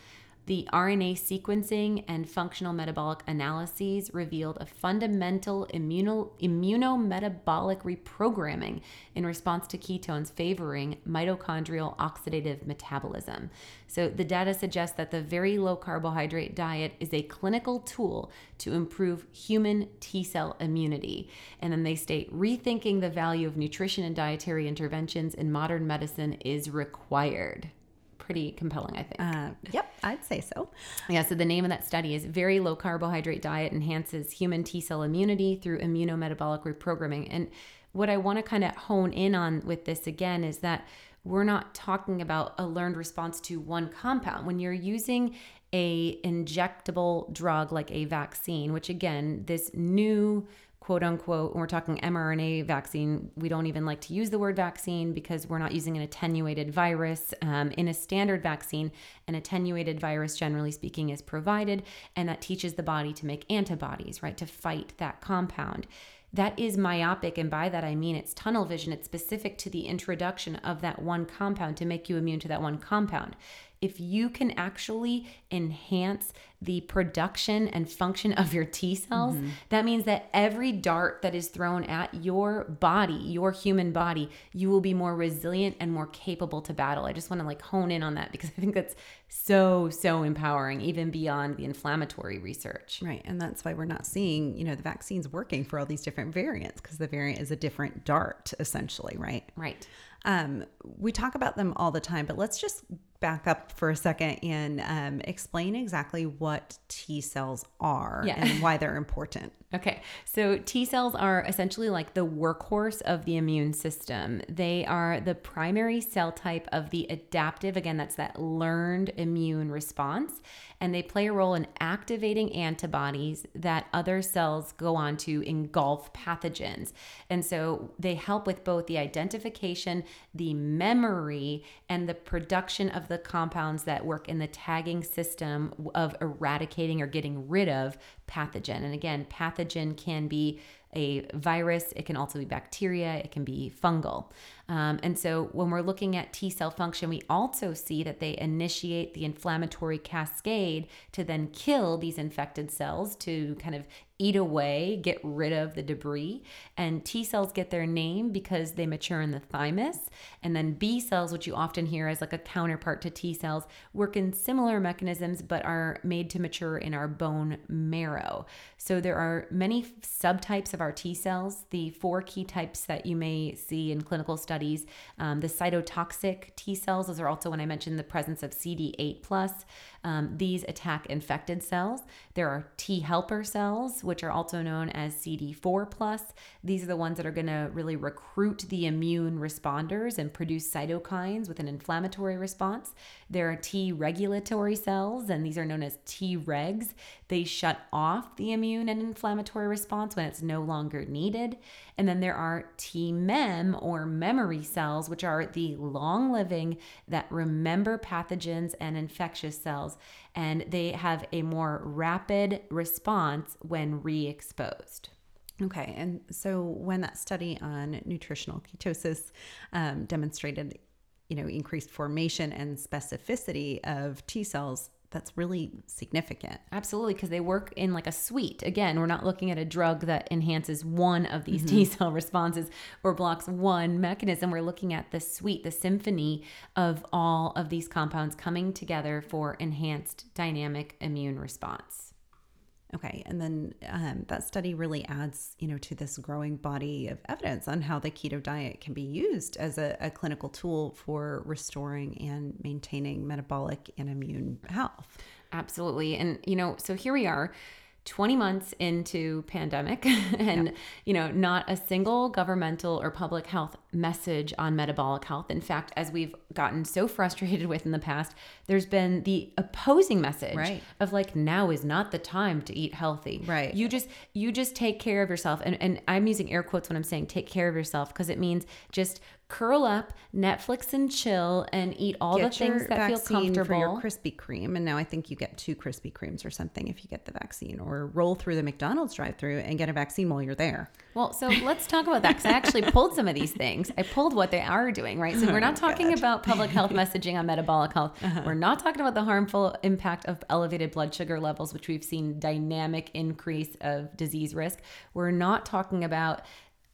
The RNA sequencing and functional metabolic analyses revealed a fundamental immuno, immunometabolic reprogramming in response to ketones favoring mitochondrial oxidative metabolism. So, the data suggests that the very low carbohydrate diet is a clinical tool to improve human T cell immunity. And then they state rethinking the value of nutrition and dietary interventions in modern medicine is required pretty compelling, I think. Uh, yep, I'd say so. Yeah, so the name of that study is Very Low Carbohydrate Diet Enhances Human T Cell Immunity Through Immunometabolic Reprogramming. And what I want to kind of hone in on with this again is that we're not talking about a learned response to one compound. When you're using a injectable drug like a vaccine, which again, this new quote unquote, when we're talking mRNA vaccine, we don't even like to use the word vaccine because we're not using an attenuated virus. Um, in a standard vaccine, an attenuated virus, generally speaking, is provided, and that teaches the body to make antibodies, right, to fight that compound. That is myopic, and by that I mean it's tunnel vision. It's specific to the introduction of that one compound to make you immune to that one compound if you can actually enhance the production and function of your T cells, mm-hmm. that means that every dart that is thrown at your body, your human body, you will be more resilient and more capable to battle. I just want to like hone in on that because <laughs> I think that's so, so empowering, even beyond the inflammatory research. Right. And that's why we're not seeing, you know, the vaccines working for all these different variants because the variant is a different dart, essentially, right? Right. Um, we talk about them all the time, but let's just back up for a second and um, explain exactly what T cells are Yeah. and why they're important. <laughs> Okay, so T cells are essentially like the workhorse of the immune system. They are the primary cell type of the adaptive, again, that's that learned immune response. And they play a role in activating antibodies that other cells go on to engulf pathogens. And so they help with both the identification, the memory, and the production of the compounds that work in the tagging system of eradicating or getting rid of pathogen. And again, pathogen can be a virus, it can also be bacteria, it can be fungal. Um, and so when we're looking at T cell function, we also see that they initiate the inflammatory cascade to then kill these infected cells to kind of eat away, get rid of the debris. And T cells get their name because they mature in the thymus. And then B cells, which you often hear as like a counterpart to T cells, work in similar mechanisms but are made to mature in our bone marrow. So there are many subtypes of our T cells. The four key types that you may see in clinical studies um, the cytotoxic T cells, those are also when I mentioned the presence of CD8 plus. Um, these attack infected cells. There are T helper cells, which are also known as CD4 plus. These are the ones that are going to really recruit the immune responders and produce cytokines with an inflammatory response. There are T regulatory cells, and these are known as Tregs. They shut off the immune and inflammatory response when it's no longer needed. And then there are T mem or memory cells, which are the long living that remember pathogens and infectious cells, and they have a more rapid response when re exposed. Okay, and so when that study on nutritional ketosis um, demonstrated you know, increased formation and specificity of T cells, that's really significant. Absolutely, because they work in like a suite. Again, we're not looking at a drug that enhances one of these mm-hmm. T cell <laughs> responses or blocks one mechanism. We're looking at the suite, the symphony of all of these compounds coming together for enhanced dynamic immune response. Okay, and then um, that study really adds, you know, to this growing body of evidence on how the keto diet can be used as a, a clinical tool for restoring and maintaining metabolic and immune health. Absolutely, and you know, so here we are 20 months into pandemic <laughs> and yeah. you know not a single governmental or public health message on metabolic health in fact as we've gotten so frustrated with in the past there's been the opposing message right. of like now is not the time to eat healthy right you just you just take care of yourself and, and i'm using air quotes when i'm saying take care of yourself because it means just curl up, Netflix and chill, and eat all get the things that feel comfortable. For your Krispy Kreme, and now I think you get two Krispy Kremes or something if you get the vaccine, or roll through the McDonald's drive-through and get a vaccine while you're there. Well, so let's talk about that because I actually <laughs> pulled some of these things. I pulled what they are doing, right? So we're not <laughs> oh talking God. about public health messaging on metabolic health. Uh-huh. We're not talking about the harmful impact of elevated blood sugar levels, which we've seen dynamic increase of disease risk. We're not talking about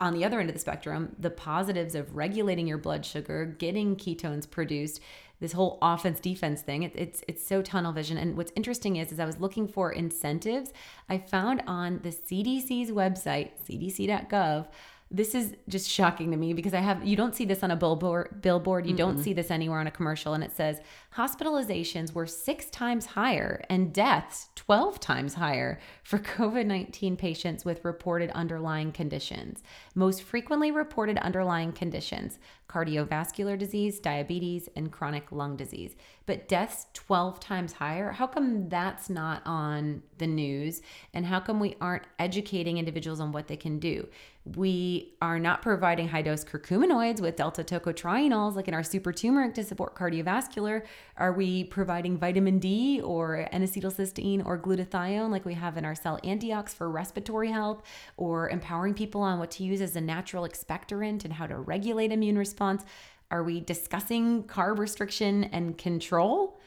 on the other end of the spectrum, the positives of regulating your blood sugar, getting ketones produced, this whole offense defense thing, it, it's it's so tunnel vision. And what's interesting is, is I was looking for incentives. I found on the CDC's website, cdc.gov, this is just shocking to me because I have you don't see this on a billboard billboard. You mm don't see this anywhere on a commercial. And it says hospitalizations were 6 times higher and deaths 12 times higher for COVID-19 patients with reported underlying conditions. Most frequently reported underlying conditions cardiovascular disease diabetes and chronic lung disease. But deaths 12 times higher? How come that's not on the news? And how come we aren't educating individuals on what they can do we are not providing high dose curcuminoids with delta tocotrienols like in our super turmeric to support cardiovascular. Are we providing vitamin D or N acetylcysteine or glutathione like we have in our cell antiox for respiratory health or empowering people on what to use as a natural expectorant and how to regulate immune response? Are we discussing carb restriction and control?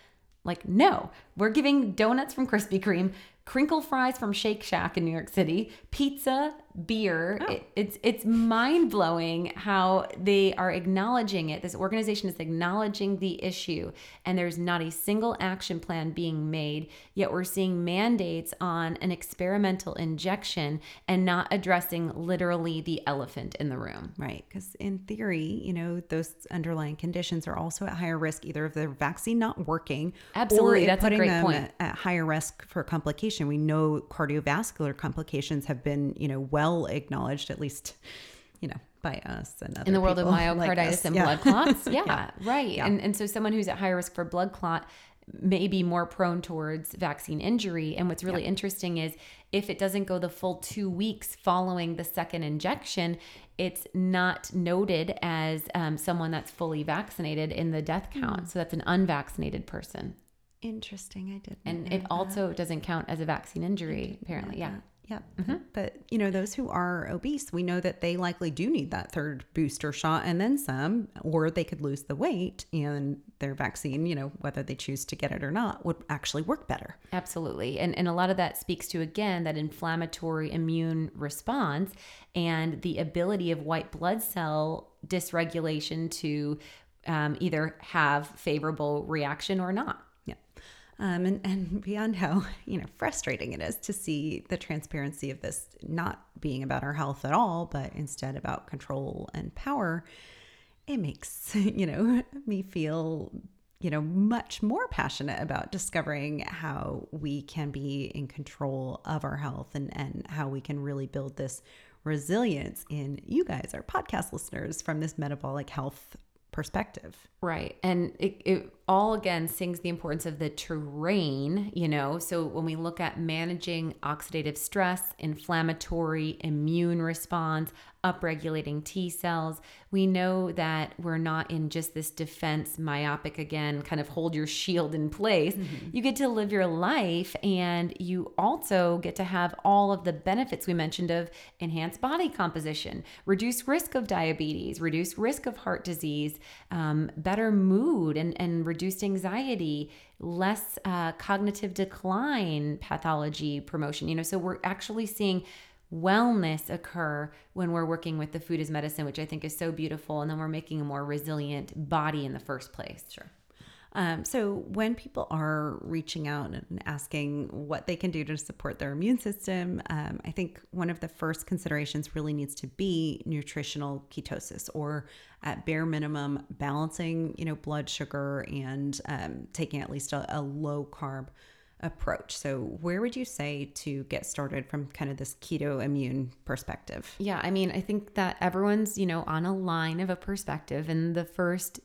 Like, no, we're giving donuts from Krispy Kreme, crinkle fries from Shake Shack in New York City, pizza, beer. Oh. It, it's it's mind blowing how they are acknowledging it. This organization is acknowledging the issue, and there's not a single action plan being made. Yet we're seeing mandates on an experimental injection and not addressing literally the elephant in the room. Right, because in theory, you know, those underlying conditions are also at higher risk either of the vaccine not working, absolutely, that's a great point, at, at higher risk for complication. We know cardiovascular complications have been, you know, well well acknowledged, at least, you know, by us and in the world of <laughs> myocarditis like and yeah. blood clots. <laughs> Yeah, yeah. right. Yeah. And and so someone who's at high risk for blood clot may be more prone towards vaccine injury. And what's really interesting is if it doesn't go the full two weeks following the second injection, it's not noted as um, someone that's fully vaccinated in the death count. Mm. So that's an unvaccinated person. Interesting. I did. And it also doesn't count as a vaccine injury, apparently. Yeah. Yeah. But, you know, those who are obese, we know that they likely do need that third booster shot and then some, or they could lose the weight and their vaccine, you know, whether they choose to get it or not, would actually work better. Absolutely. And, and a lot of that speaks to, again, that inflammatory immune response and the ability of white blood cell dysregulation to um, either have favorable reaction or not. Um, and, and beyond how, you know, frustrating it is to see the transparency of this not being about our health at all, but instead about control and power, it makes, <laughs> you know, me feel, you know, much more passionate about discovering how we can be in control of our health and, and how we can really build this resilience in you guys, our podcast listeners, from this metabolic health perspective. Right. And it, it all again sings the importance of the terrain, you know. So when we look at managing oxidative stress, inflammatory immune response, upregulating T cells, we know that we're not in just this defense myopic again, kind of hold your shield in place. Mm-hmm. You get to live your life and you also get to have all of the benefits we mentioned of enhanced body composition, reduce risk of diabetes, reduce risk of heart disease, um, better mood and, and reduced anxiety, less uh, cognitive decline pathology promotion. You know, so we're actually seeing wellness occur when we're working with the food as medicine, which I think is so beautiful. And then we're making a more resilient body in the first place. Sure. Um, so, when people are reaching out and asking what they can do to support their immune system, um, I think one of the first considerations really needs to be nutritional ketosis, or at bare minimum, balancing, you know, blood sugar and um, taking at least a, a low carb approach. So, where would you say to get started from kind of this keto immune perspective? Yeah, I mean, I think that everyone's, you know, on a line of a perspective. And the first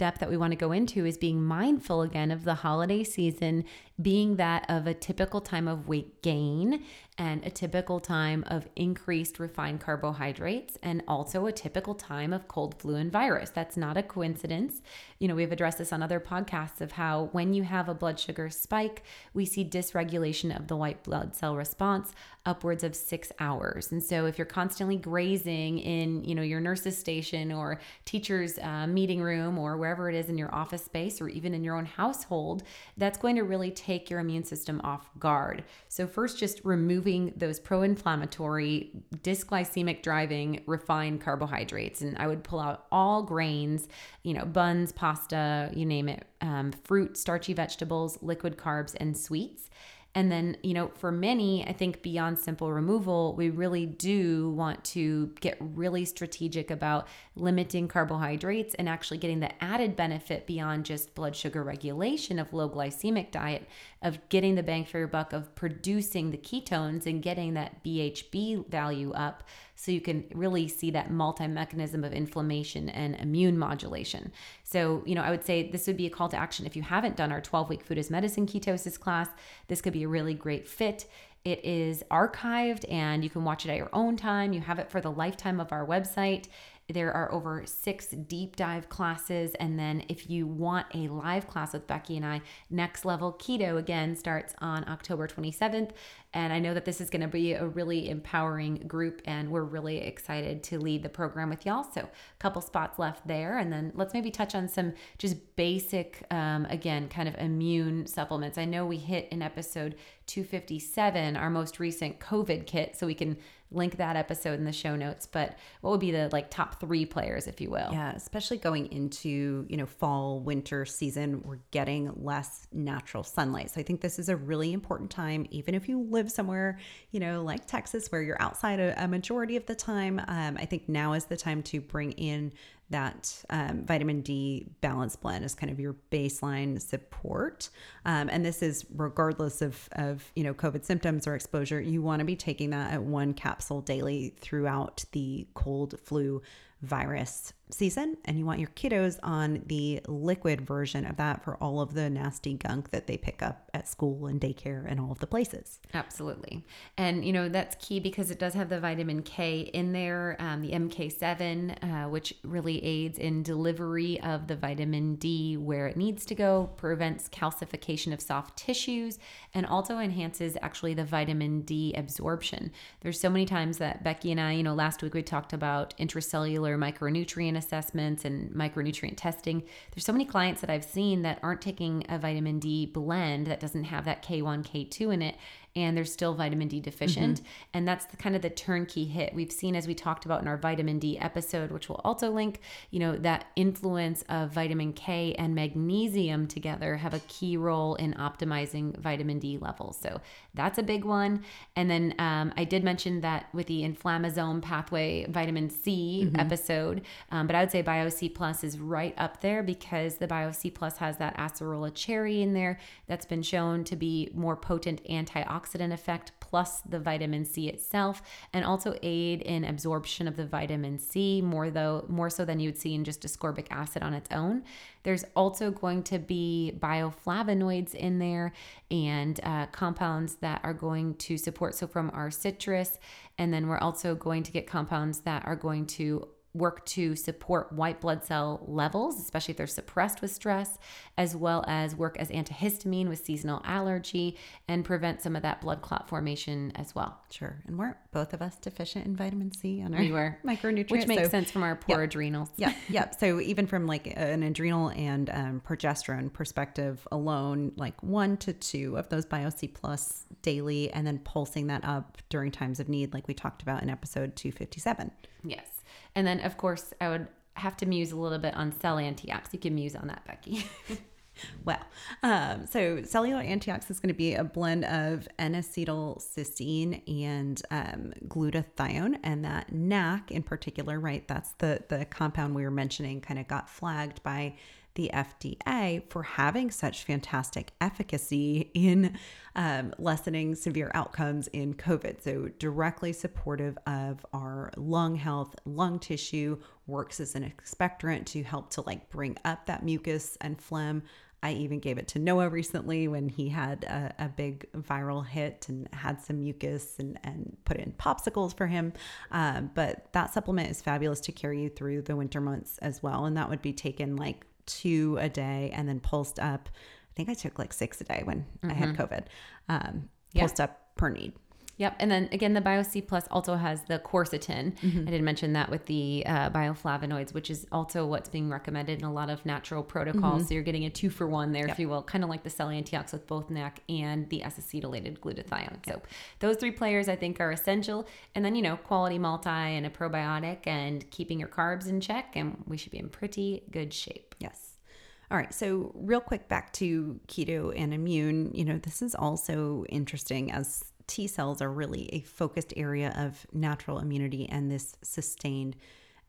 step that we want to go into is being mindful again of the holiday season being that of a typical time of weight gain and a typical time of increased refined carbohydrates and also a typical time of cold flu and virus. That's not a coincidence. You know, we've addressed this on other podcasts of how when you have a blood sugar spike, we see dysregulation of the white blood cell response upwards of 6 hours. And so if you're constantly grazing in, you know, your nurse's station or teacher's uh, meeting room or wherever it is in your office space or even in your own household, that's going to really take your immune system off guard. So, first, just removing those pro inflammatory, dysglycemic driving refined carbohydrates. And I would pull out all grains, you know, buns, pasta, you name it, um, fruit, starchy vegetables, liquid carbs, and sweets. And then, you know, for many, I think beyond simple removal, we really do want to get really strategic about limiting carbohydrates and actually getting the added benefit beyond just blood sugar regulation of low glycemic diet of getting the bang for your buck of producing the ketones and getting that BHB value up so you can really see that multi mechanism of inflammation and immune modulation. So, you know, I would say this would be a call to action. If you haven't done our 12 week food as medicine ketosis class, this could be a really great fit. It is archived and you can watch it at your own time. You have it for the lifetime of our website. There are over six deep dive classes. And then if you want a live class with Becky and I, Next Level Keto again starts on October 27th. And I know that this is going to be a really empowering group, and we're really excited to lead the program with y'all. So, a couple spots left there. And then let's maybe touch on some just basic, um, again, kind of immune supplements. I know we hit in episode 257 our most recent COVID kit, so we can link that episode in the show notes but what would be the like top three players if you will? Yeah especially going into you know fall winter season we're getting less natural sunlight. So i think this is a really important time even if you live somewhere you know like texas where you're outside a, a majority of the time um, i think now is the time to bring in that um, vitamin D balance blend as kind of your baseline support. Um, and this is regardless of, of, you know, COVID symptoms or exposure, you want to be taking that at one capsule daily throughout the cold flu virus season and you want your kiddos on the liquid version of that for all of the nasty gunk that they pick up at school and daycare and all of the places. Absolutely. And, you know, that's key because it does have the vitamin K in there, um, the MK7, uh, which really aids in delivery of the vitamin D where it needs to go, prevents calcification of soft tissues, and also enhances actually the vitamin D absorption. There's so many times that Becky and I, you know, last week we talked about intracellular micronutrient assessments and micronutrient testing. There's so many clients that I've seen that aren't taking a vitamin D blend that doesn't have that K1, K2 in it and they're still vitamin D deficient. Mm-hmm. And that's the kind of the turnkey hit we've seen as we talked about in our vitamin D episode, which we'll also link, you know, that influence of vitamin K and magnesium together have a key role in optimizing vitamin D levels. So that's a big one. And then um, I did mention that with the inflammasome pathway vitamin C mm-hmm. episode, um, but I would say Bio C Plus is right up there because the Bio C Plus has that acerola cherry in there that's been shown to be more potent antioxidant antioxidant effect plus the vitamin C itself and also aid in absorption of the vitamin C more though more so than you would see in just ascorbic acid on its own. There's also going to be bioflavonoids in there and uh, compounds that are going to support so from our citrus and then we're also going to get compounds that are going to work to support white blood cell levels, especially if they're suppressed with stress, as well as work as antihistamine with seasonal allergy and prevent some of that blood clot formation as well. Sure. And weren't both of us deficient in vitamin C on our we were. <laughs> micronutrients? Which makes so, sense from our poor yep. adrenals. Yeah. <laughs> Yep. So even from like an adrenal and um, progesterone perspective alone, like one to two of those BioC plus daily and then pulsing that up during times of need, like we talked about in episode 257. Yes. And then, of course, I would have to muse a little bit on cell antiox. You can muse on that, Becky. <laughs> well, um, so cellular antiox is going to be a blend of N-acetylcysteine and um, glutathione, and that NAC in particular, right? That's the the compound we were mentioning. Kind of got flagged by the FDA for having such fantastic efficacy in um, lessening severe outcomes in COVID. So, directly supportive of our lung health, lung tissue, works as an expectorant to help to like bring up that mucus and phlegm. I even gave it to Noah recently when he had a, a, big viral hit and had some mucus and, and put in popsicles for him. Um, but that supplement is fabulous to carry you through the winter months as well. And that would be taken like two a day and then pulsed up. I think I took like six a day when mm-hmm. I had mm-hmm. COVID. Um, pulsed yeah. up per need. Yep. And then again, the BioC Plus also has the quercetin. Mm-hmm. I didn't mention that with the uh, bioflavonoids, which is also what's being recommended in a lot of natural protocols. Mm-hmm. So you're getting a two for one there, yep. if you will, kind of like the cell antiox with both NAC and the S-acetylated glutathione. Yep. So those three players I think are essential. And then, you know, quality multi and a probiotic and keeping your carbs in check. And we should be in pretty good shape. Yes. All right, so real quick back to keto and immune. You know, this is also interesting as T cells are really a focused area of natural immunity and this sustained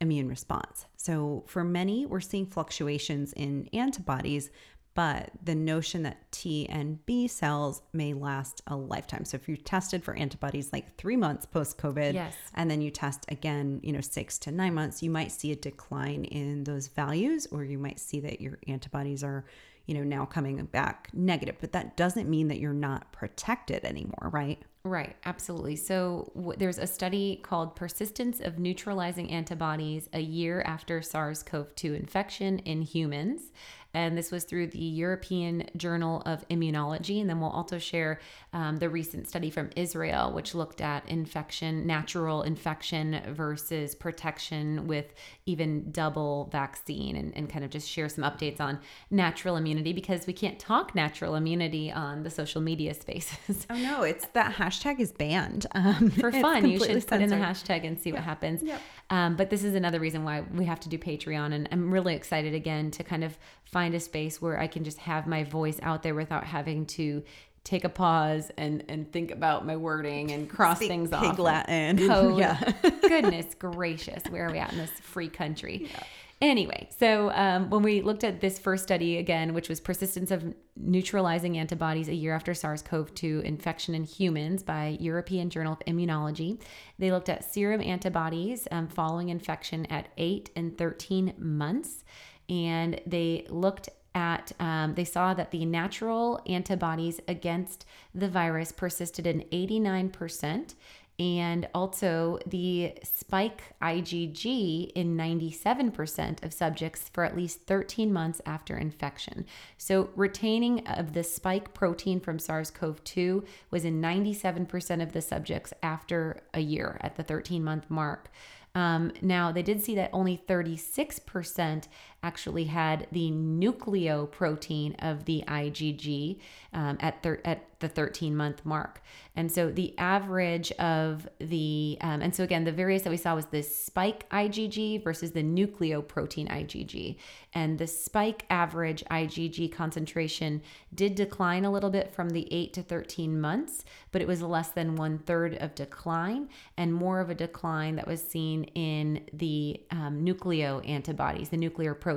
immune response. So, for many, we're seeing fluctuations in antibodies, but the notion that T and B cells may last a lifetime. So if you tested for antibodies like three months post COVID, yes. and then you test again, you know, six to nine months, you might see a decline in those values, or you might see that your antibodies are, you know, now coming back negative. But that doesn't mean that you're not protected anymore, right? Right, absolutely. So w- there's a study called Persistence of Neutralizing Antibodies a Year After SARS CoV 2 Infection in Humans and this was through the European Journal of Immunology. And then we'll also share um, the recent study from Israel, which looked at infection, natural infection versus protection with even double vaccine, and, and kind of just share some updates on natural immunity because we can't talk natural immunity on the social media spaces. Oh no, it's <laughs> that hashtag is banned um, for <laughs> fun. You should censored. put in the hashtag and see yeah. what happens. Yep. Um, but this is another reason why we have to do Patreon, and I'm really excited again to kind of find a space where I can just have my voice out there without having to take a pause and and think about my wording and cross Speak things pig off. Latin. <laughs> Code. Yeah. <laughs> Goodness gracious, where are we at in this free country? Yeah. Anyway, so um, when we looked at this first study again, which was persistence of neutralizing antibodies a year after SARS CoV 2 infection in humans by European Journal of Immunology, they looked at serum antibodies um, following infection at 8 and 13 months. And they looked at um, they saw that the natural antibodies against the virus persisted in 89% and also the spike IgG in 97% of subjects for at least 13 months after infection. So, retaining of the spike protein from SARS CoV 2 was in 97% of the subjects after a year at the 13 month mark. Um, now, they did see that only 36% actually had the nucleoprotein of the IgG um, at, thir- at the 13 month mark. And so the average of the, um, and so again, the various that we saw was the spike IgG versus the nucleoprotein IgG. And the spike average IgG concentration did decline a little bit from the 8 to 13 months, but it was less than one third of decline and more of a decline that was seen in the um, nucleo antibodies, the nuclear protein.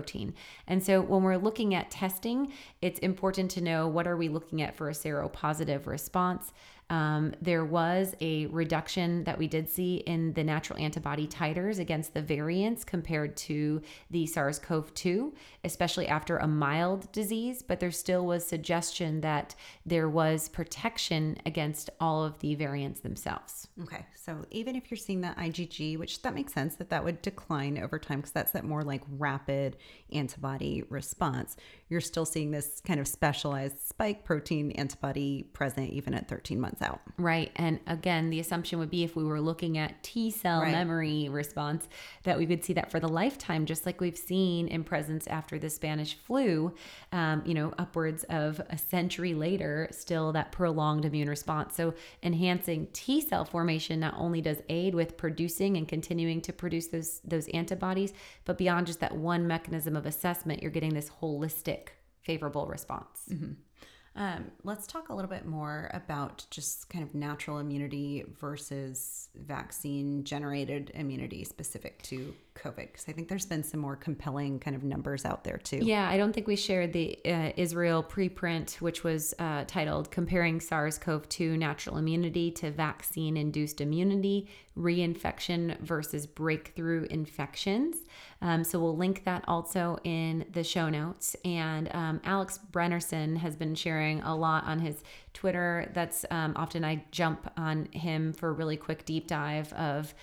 And so when we're looking at testing, it's important to know what are we looking at for a seropositive response. Um, there was a reduction that we did see in the natural antibody titers against the variants compared to the SARS CoV 2, especially after a mild disease, but there still was suggestion that there was protection against all of the variants themselves. Okay, so even if you're seeing that IgG, which that makes sense that that would decline over time because that's that more like rapid antibody response, you're still seeing this kind of specialized spike protein antibody present even at 13 months out. Right. And again, the assumption would be if we were looking at T cell right. memory response, that we would see that for the lifetime, just like we've seen in presence after the Spanish flu, um, you know, upwards of a century later, still that prolonged immune response. So enhancing T cell formation not only does aid with producing and continuing to produce those, those antibodies, but beyond just that one mechanism of assessment, you're getting this holistic favorable response. Mm-hmm. Um, let's talk a little bit more about just kind of natural immunity versus vaccine generated immunity specific to COVID? Because I think there's been some more compelling kind of numbers out there too. Yeah, I don't think we shared the uh, Israel preprint, which was uh, titled Comparing SARS CoV 2 Natural Immunity to Vaccine Induced Immunity, Reinfection versus Breakthrough Infections. Um, so we'll link that also in the show notes. And um, Alex Berenson has been sharing a lot on his Twitter. That's um, often I jump on him for a really quick deep dive of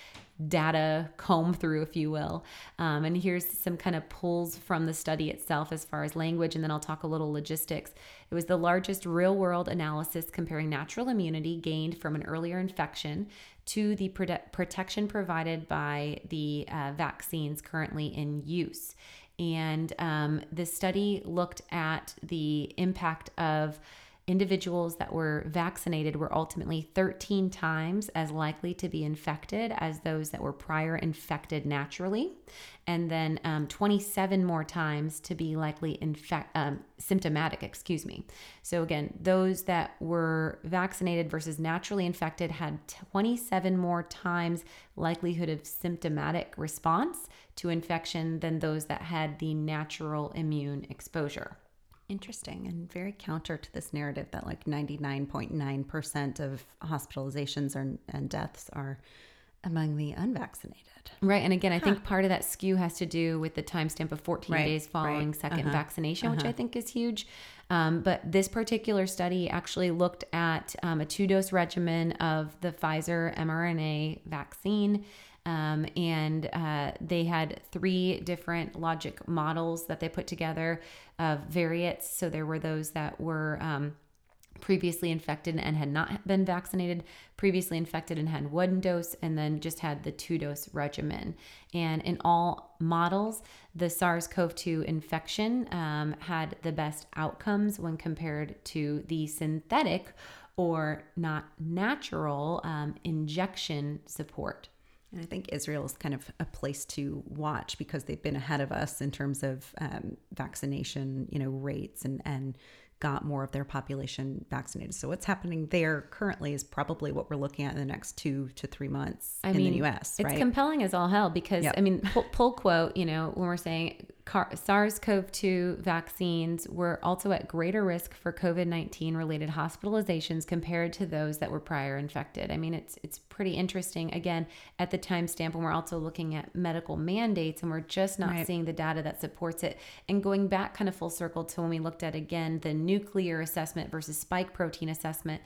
data comb through, if you will. Um, and here's some kind of pulls from the study itself as far as language, and then I'll talk a little logistics. It was the largest real world analysis comparing natural immunity gained from an earlier infection to the prote- protection provided by the uh, vaccines currently in use. And um, the study looked at the impact of individuals that were vaccinated were ultimately 13 times as likely to be infected as those that were prior infected naturally, and then um, 27 more times to be likely infect um, symptomatic. Excuse me. So again, those that were vaccinated versus naturally infected had 27 more times likelihood of symptomatic response to infection than those that had the natural immune exposure interesting and very counter to this narrative that like 99.9% of hospitalizations are, and deaths are among the unvaccinated. Right. And again, I huh. think part of that skew has to do with the timestamp of 14 right. days following right. 2nd uh-huh. vaccination, uh-huh. which I think is huge. Um, but this particular study actually looked at um, a two dose regimen of the Pfizer mRNA vaccine um, and uh, they had three different logic models that they put together of variants. So there were those that were um, previously infected and had not been vaccinated, previously infected and had one dose, and then just had the two dose regimen. And in all models, the SARS CoV 2 infection um, had the best outcomes when compared to the synthetic or not natural um, injection support. And I think Israel is kind of a place to watch because they've been ahead of us in terms of um, vaccination, you know, rates and and got more of their population vaccinated. So what's happening there currently is probably what we're looking at in the next two to three months I in mean, the U.S. It's right? compelling as all hell because Yep. I mean, pull, pull quote, you know, when we're saying car- SARS-CoV-2 vaccines were also at greater risk for COVID-19 related hospitalizations compared to those that were prior infected. I mean, it's it's pretty interesting. Again, at the timestamp when we're also looking at medical mandates and we're just not Right. seeing the data that supports it. And going back kind of full circle to when we looked at again the nuclear assessment versus spike protein assessment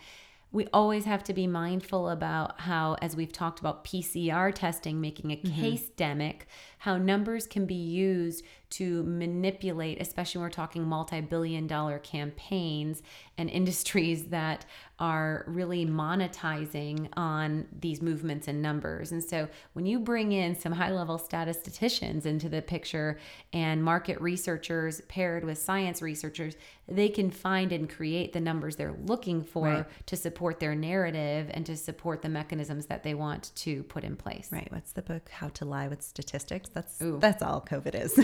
we always have to be mindful about how, as we've talked about PCR testing making a mm-hmm. case demic, how numbers can be used to manipulate, especially when we're talking multi billion dollar campaigns and industries <laughs> that are really monetizing on these movements and numbers. And so when you bring in some high level statisticians into the picture and market researchers paired with science researchers, they can find and create the numbers they're looking for Right. to support their narrative and to support the mechanisms that they want to put in place. Right. What's the book? How to Lie with Statistics. That's Ooh. that's all COVID is.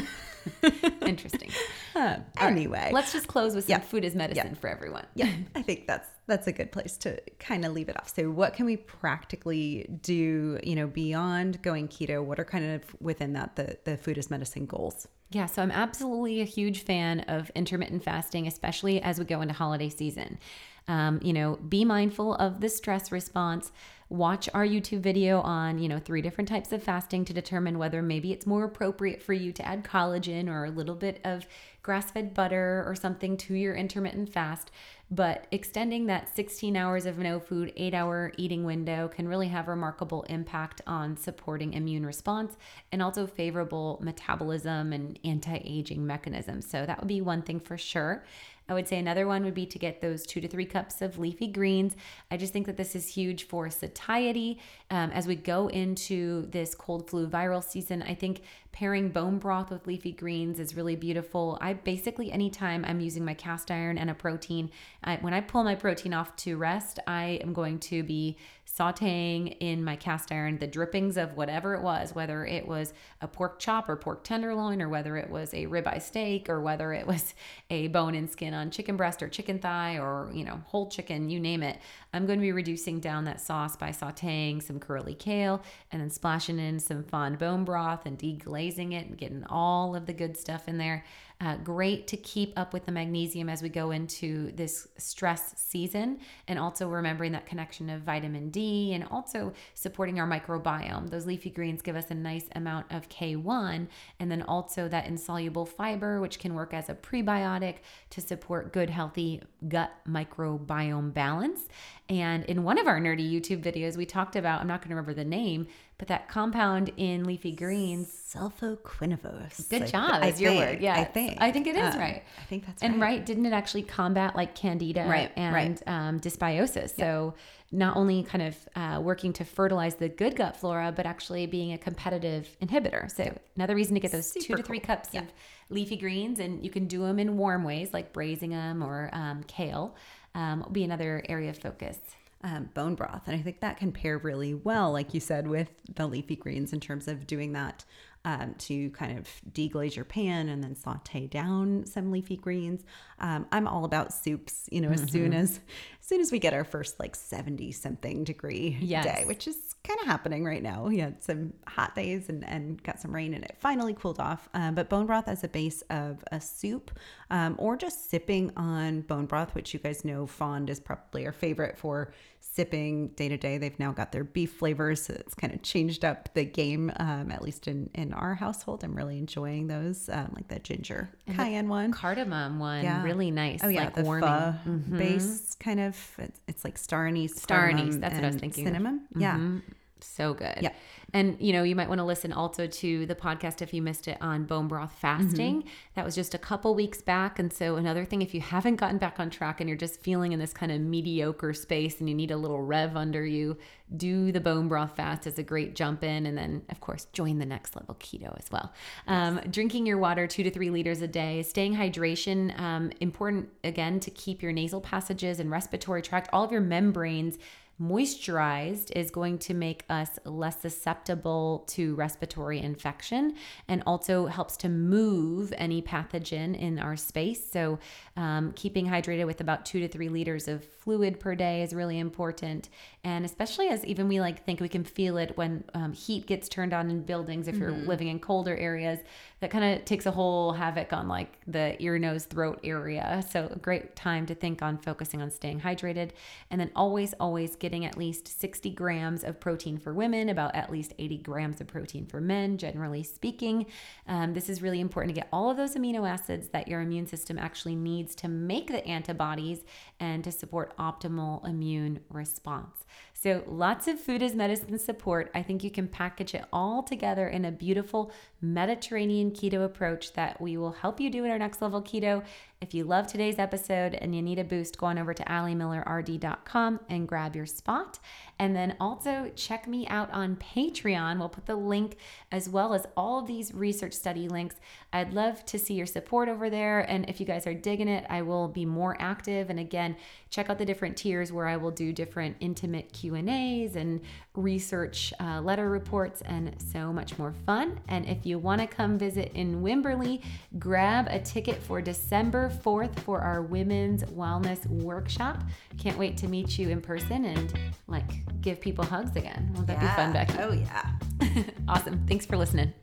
<laughs> Interesting. <laughs> Um, anyway, Let's just close with some Yeah. food is medicine for everyone. yeah, <laughs> I think that's that's a good place to kind of leave it off. So, what can we practically do? You know, beyond going keto, what are kind of within that the the food is medicine goals? Yeah, so I'm absolutely a huge fan of intermittent fasting, especially as we go into holiday season. Um, you know, be mindful of the stress response. Watch our YouTube video on, you know, three different types of fasting to determine whether maybe it's more appropriate for you to add collagen or a little bit of grass fed butter or something to your intermittent fast. But extending that 16 hours of no food, eight hour eating window can really have remarkable impact on supporting immune response and also favorable metabolism and anti aging mechanisms. So that would be one thing for sure. I would say another one would be to get those two to three cups of leafy greens. I just think that this is huge for satiety. Um, as we go into this cold flu viral season, I think pairing bone broth with leafy greens is really beautiful. I basically, anytime I'm using my cast iron and a protein, I, when I pull my protein off to rest, I am going to be sauteing in my cast iron the drippings of whatever it was, whether it was a pork chop or pork tenderloin, or whether it was a ribeye steak, or whether it was a bone and skin on chicken breast or chicken thigh, or you know whole chicken, you name it. I'm going to be reducing down that sauce by sauteing some curly kale and then splashing in some fond bone broth and deglazing it and getting all of the good stuff in there. Uh, great to keep up with the magnesium as we go into this stress season, and also remembering that connection of vitamin D and also supporting our microbiome. Those leafy greens give us a nice amount of K1, and then also that insoluble fiber, which can work as a prebiotic to support good, healthy gut microbiome balance. And in one of our nerdy YouTube videos, we talked about, I'm not going to remember the name, but that compound in leafy greens Sulfoquinovose. Good job. Is your word. Yeah. I think. I think it is Um, right. I think that's and right. right. didn't it actually combat like candida Right, and right. Um, dysbiosis? So not only kind of uh, working to fertilize the good gut flora, but actually being a competitive inhibitor. So another reason to get those two to three cool. cups of leafy greens, and you can do them in warm ways like braising them or um, kale. Um, will be another area of focus. Um, bone broth. And I think that can pair really well, like you said, with the leafy greens in terms of doing that um, to kind of deglaze your pan and then saute down some leafy greens. Um, I'm all about soups, you know, as soon as as soon as we get our first like 70 something degree Yes. day, which is kind of happening right now. We had some hot days and, and got some rain and it finally cooled off. Um, but bone broth as a base of a soup um, or just sipping on bone broth, which you guys know Fond is probably our favorite for sipping day to day. They've now got their beef flavors. So it's kind of changed up the game, um, at least in, in our household. I'm really enjoying those, um, like the ginger cayenne one. Cardamom one, Yeah. really nice. Oh yeah, like the warming. Mhm. base kind of. It's, it's like star anise, Star anise, that's what I was thinking. Cinnamon, yeah. Mm-hmm. So good. Yeah. And you know, you might want to listen also to the podcast if you missed it on bone broth fasting. Mm-hmm. That was just a couple weeks back. And so another thing, if you haven't gotten back on track and you're just feeling in this kind of mediocre space and you need a little rev under you, do the bone broth fast as a great jump in. And then of course, join the next level keto as well. Um, drinking your water two to three liters a day, staying hydration, um, important again to keep your nasal passages and respiratory tract, all of your membranes moisturized is going to make us less susceptible to respiratory infection and also helps to move any pathogen in our space. So, um, keeping hydrated with about two to three liters of fluid per day is really important. And especially as even we like think we can feel it when um, heat gets turned on in buildings, if you're mm-hmm. living in colder areas, that kind of takes a whole havoc on like the ear, nose, throat area. So, a great time to think on focusing on staying hydrated. And then always, always getting at least 60 grams of protein for women, about at least 80 grams of protein for men, generally speaking. Um, this is really important to get all of those amino acids that your immune system actually needs to make the antibodies and to support optimal immune response. So, lots of food as medicine support. I think you can package it all together in a beautiful Mediterranean keto approach that we will help you do in our next level keto. If you love today's episode and you need a boost, go on over to alimillerrd.com and grab your spot. And then also check me out on Patreon. We'll put the link as well as all of these research study links. I'd love to see your support over there. And if you guys are digging it, I will be more active. And again, check out the different tiers where I will do different intimate Q&As and research uh, letter reports and so much more fun. And if you want to come visit in Wimberley, grab a ticket for December 4th for our Women's Wellness Workshop. Can't wait to meet you in person and like give people hugs again. Won't that yeah. be fun, Becky? Oh, yeah. <laughs> awesome. Thanks for listening.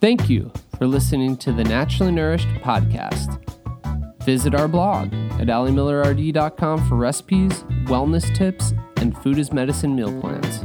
Thank you for listening to the Naturally Nourished podcast. Visit our blog at alimillerrd.com for recipes, wellness tips, and food as medicine meal plans.